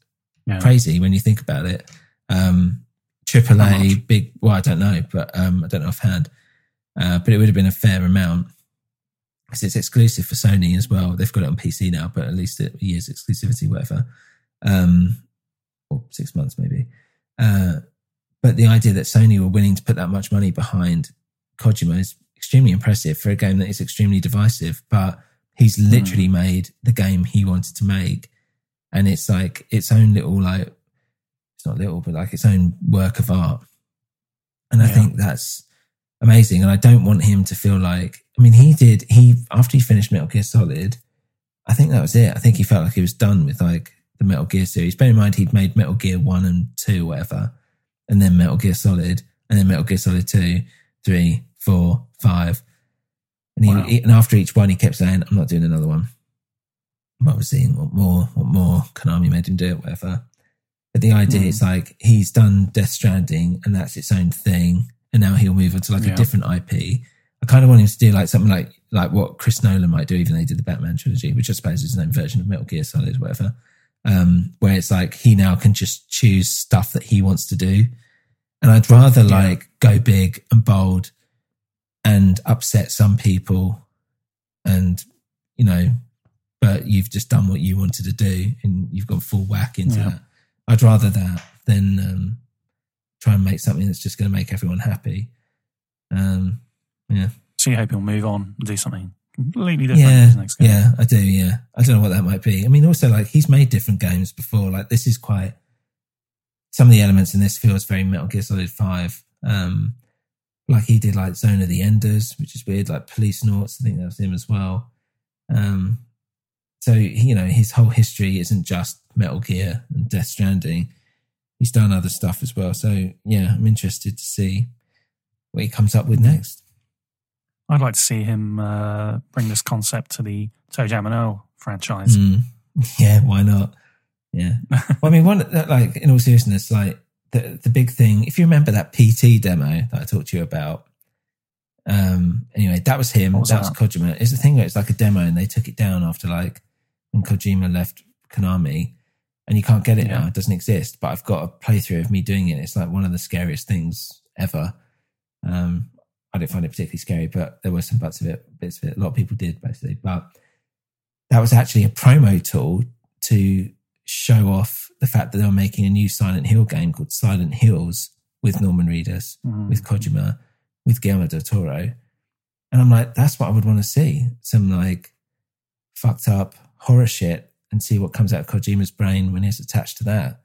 [SPEAKER 2] Yeah.
[SPEAKER 4] crazy when you think about it. Um, AAA, big. Well, I don't know, but um, I don't know offhand. Uh, but it would have been a fair amount because it's exclusive for Sony as well. They've got it on PC now, but at least a year's exclusivity, whatever, um, or six months maybe. Uh, but the idea that Sony were willing to put that much money behind Kojima is extremely impressive for a game that is extremely divisive. But he's literally made the game he wanted to make, and it's like its own little like it's not little, but like its own work of art. And I think that's amazing. And I don't want him to feel like, I mean, he did, he, after he finished Metal Gear Solid, I think that was it. I think he felt like he was done with like the Metal Gear series. Bear in mind, he'd made Metal Gear 1 and 2, whatever, and then Metal Gear Solid, and then Metal Gear Solid 2, 3, 4, 5. And, he,
[SPEAKER 2] Wow.
[SPEAKER 4] he- and after each one, he kept saying, I'm not doing another one. What was seeing, what more, what more? Konami made him do it, whatever. But the idea is hmm. like he's done Death Stranding and that's its own thing. And now he'll move on to like
[SPEAKER 2] Yeah.
[SPEAKER 4] a different IP. I kind of want him to do like something like like what Chris Nolan might do, even though he did the Batman trilogy, which I suppose is his own version of Metal Gear Solid, or whatever. Um, where it's like he now can just choose stuff that he wants to do. And I'd rather like go big and bold and upset some people and you know, but you've just done what you wanted to do and you've gone full whack into
[SPEAKER 2] Yeah.
[SPEAKER 4] that. I'd rather that than um, try and make something that's just going to make everyone happy. Um, yeah,
[SPEAKER 2] So you hope he'll move on and do something completely different in
[SPEAKER 4] yeah,
[SPEAKER 2] his next game.
[SPEAKER 4] yeah. I do. Yeah, I don't know what that might be. I mean, also like he's made different games before. Like this is quite. Some of the elements in this feels very Metal Gear Solid Five. Um, like he did like Zone of the Enders, which is weird. Like Policenauts, I think that was him as well. Um, so you know his whole history isn't just Metal Gear and Death Stranding. He's done other stuff as well. So yeah, I'm interested to see what he comes up with next.
[SPEAKER 2] I'd like to see him uh, bring this concept to the ToeJam and Earl franchise.
[SPEAKER 4] Mm. Yeah, why not? Yeah. well, I mean, one like in all seriousness, like the the big thing. If you remember that PT demo that I talked to you about, um, anyway, that was him.
[SPEAKER 2] Was
[SPEAKER 4] that, was? Kojima. It's the thing where it's like a demo, and they took it down after like when Kojima left Konami, and you can't get it
[SPEAKER 2] Yeah.
[SPEAKER 4] now. It doesn't exist. But I've got a playthrough of me doing it. It's like one of the scariest things ever. Um, I didn't find it particularly scary, but there were some bits of it. Bits of it. A lot of people did basically, but that was actually a promo tool to show off the fact that they were making a new Silent Hill game called Silent Hills with Norman Reedus,
[SPEAKER 2] Mhm.
[SPEAKER 4] with Kojima, with Guillermo del Toro. And I'm like, that's what I would want to see. Some like fucked up horror shit and see what comes out of Kojima's brain when he's attached to that.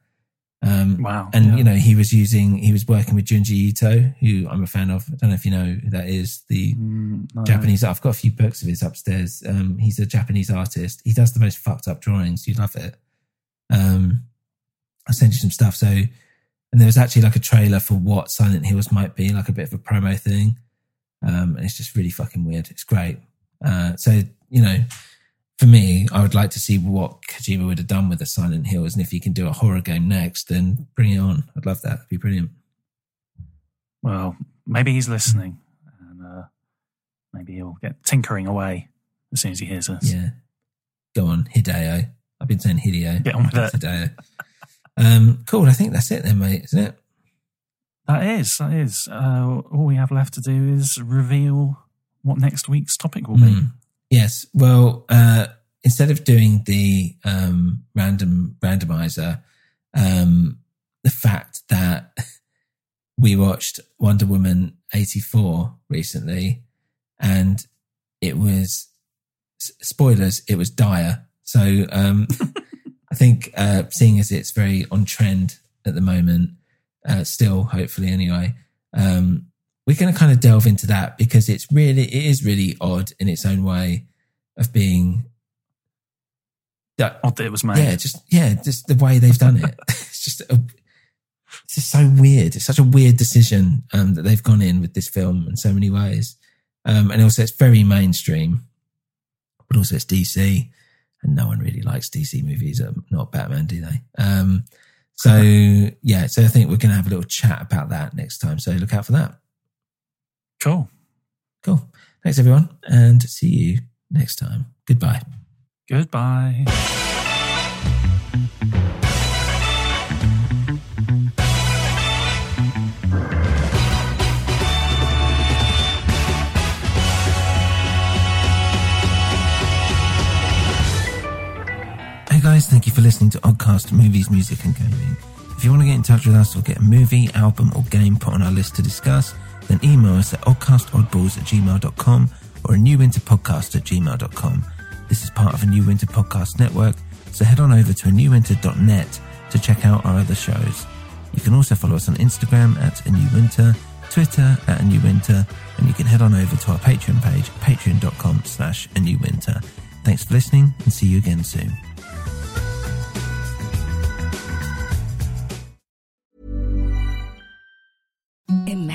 [SPEAKER 4] Um,
[SPEAKER 2] Wow.
[SPEAKER 4] and
[SPEAKER 2] yeah.
[SPEAKER 4] you know, he was using, he was working with Junji Ito, who I'm a fan of. I don't know if you know who that is. The
[SPEAKER 2] Mm, no.
[SPEAKER 4] Japanese. I've got a few books of his upstairs. Um, he's a Japanese artist. He does the most fucked up drawings. You'd love it. Um, I'll send you some stuff. So, and there was actually like a trailer for what Silent Hills might be, like a bit of a promo thing. Um, and it's just really fucking weird. It's great. Uh, so you know, for me, I would like to see what Kojima would have done with the Silent Hills, and if he can do a horror game next, then bring it on. I'd love that. It'd be brilliant.
[SPEAKER 2] Well, maybe he's listening, and uh, maybe he'll get tinkering away as soon as he hears us.
[SPEAKER 4] Yeah. Go on, Hideo. I've been saying Hideo.
[SPEAKER 2] Get on with it.
[SPEAKER 4] Hideo. Um, cool. I think that's it then, mate, isn't it?
[SPEAKER 2] That is, that is. Uh, all we have left to do is reveal what next week's topic will be.
[SPEAKER 4] Mm. Yes. Well, uh, instead of doing the um, random randomizer, um, the fact that we watched Wonder Woman 84 recently and it was spoilers, it was dire. So um, I think uh, seeing as it's very on trend at the moment, uh, still hopefully anyway, um, we're going to kind of delve into that because it's really it is really odd in its own way of being that
[SPEAKER 2] Odd that it was made.
[SPEAKER 4] yeah just yeah just the way they've done it. It's just a, it's just so weird. It's such a weird decision um, that they've gone in with this film in so many ways. Um, and also it's very mainstream but also it's DC and no one really likes DC movies um, not Batman do they? Um, so yeah so I think we're going to have a little chat about that next time so look out for that
[SPEAKER 2] Cool.
[SPEAKER 4] Cool. Thanks, everyone, and see you next time. Goodbye.
[SPEAKER 2] Goodbye.
[SPEAKER 4] Hey guys, thank you for listening to Oddcast Movies, Music and Gaming. If you want to get in touch with us or get a movie, album, or game put on our list to discuss, then email us at oddcastoddballs at gmail.com or a new winter podcast at gmail.com. This is part of a New Winter Podcast Network, so head on over to newwinter.net to check out our other shows. You can also follow us on Instagram at a new winter, Twitter at a new winter, and you can head on over to our Patreon page, patreon.com slash a new winter. Thanks for listening and see you again soon.
[SPEAKER 7] Imagine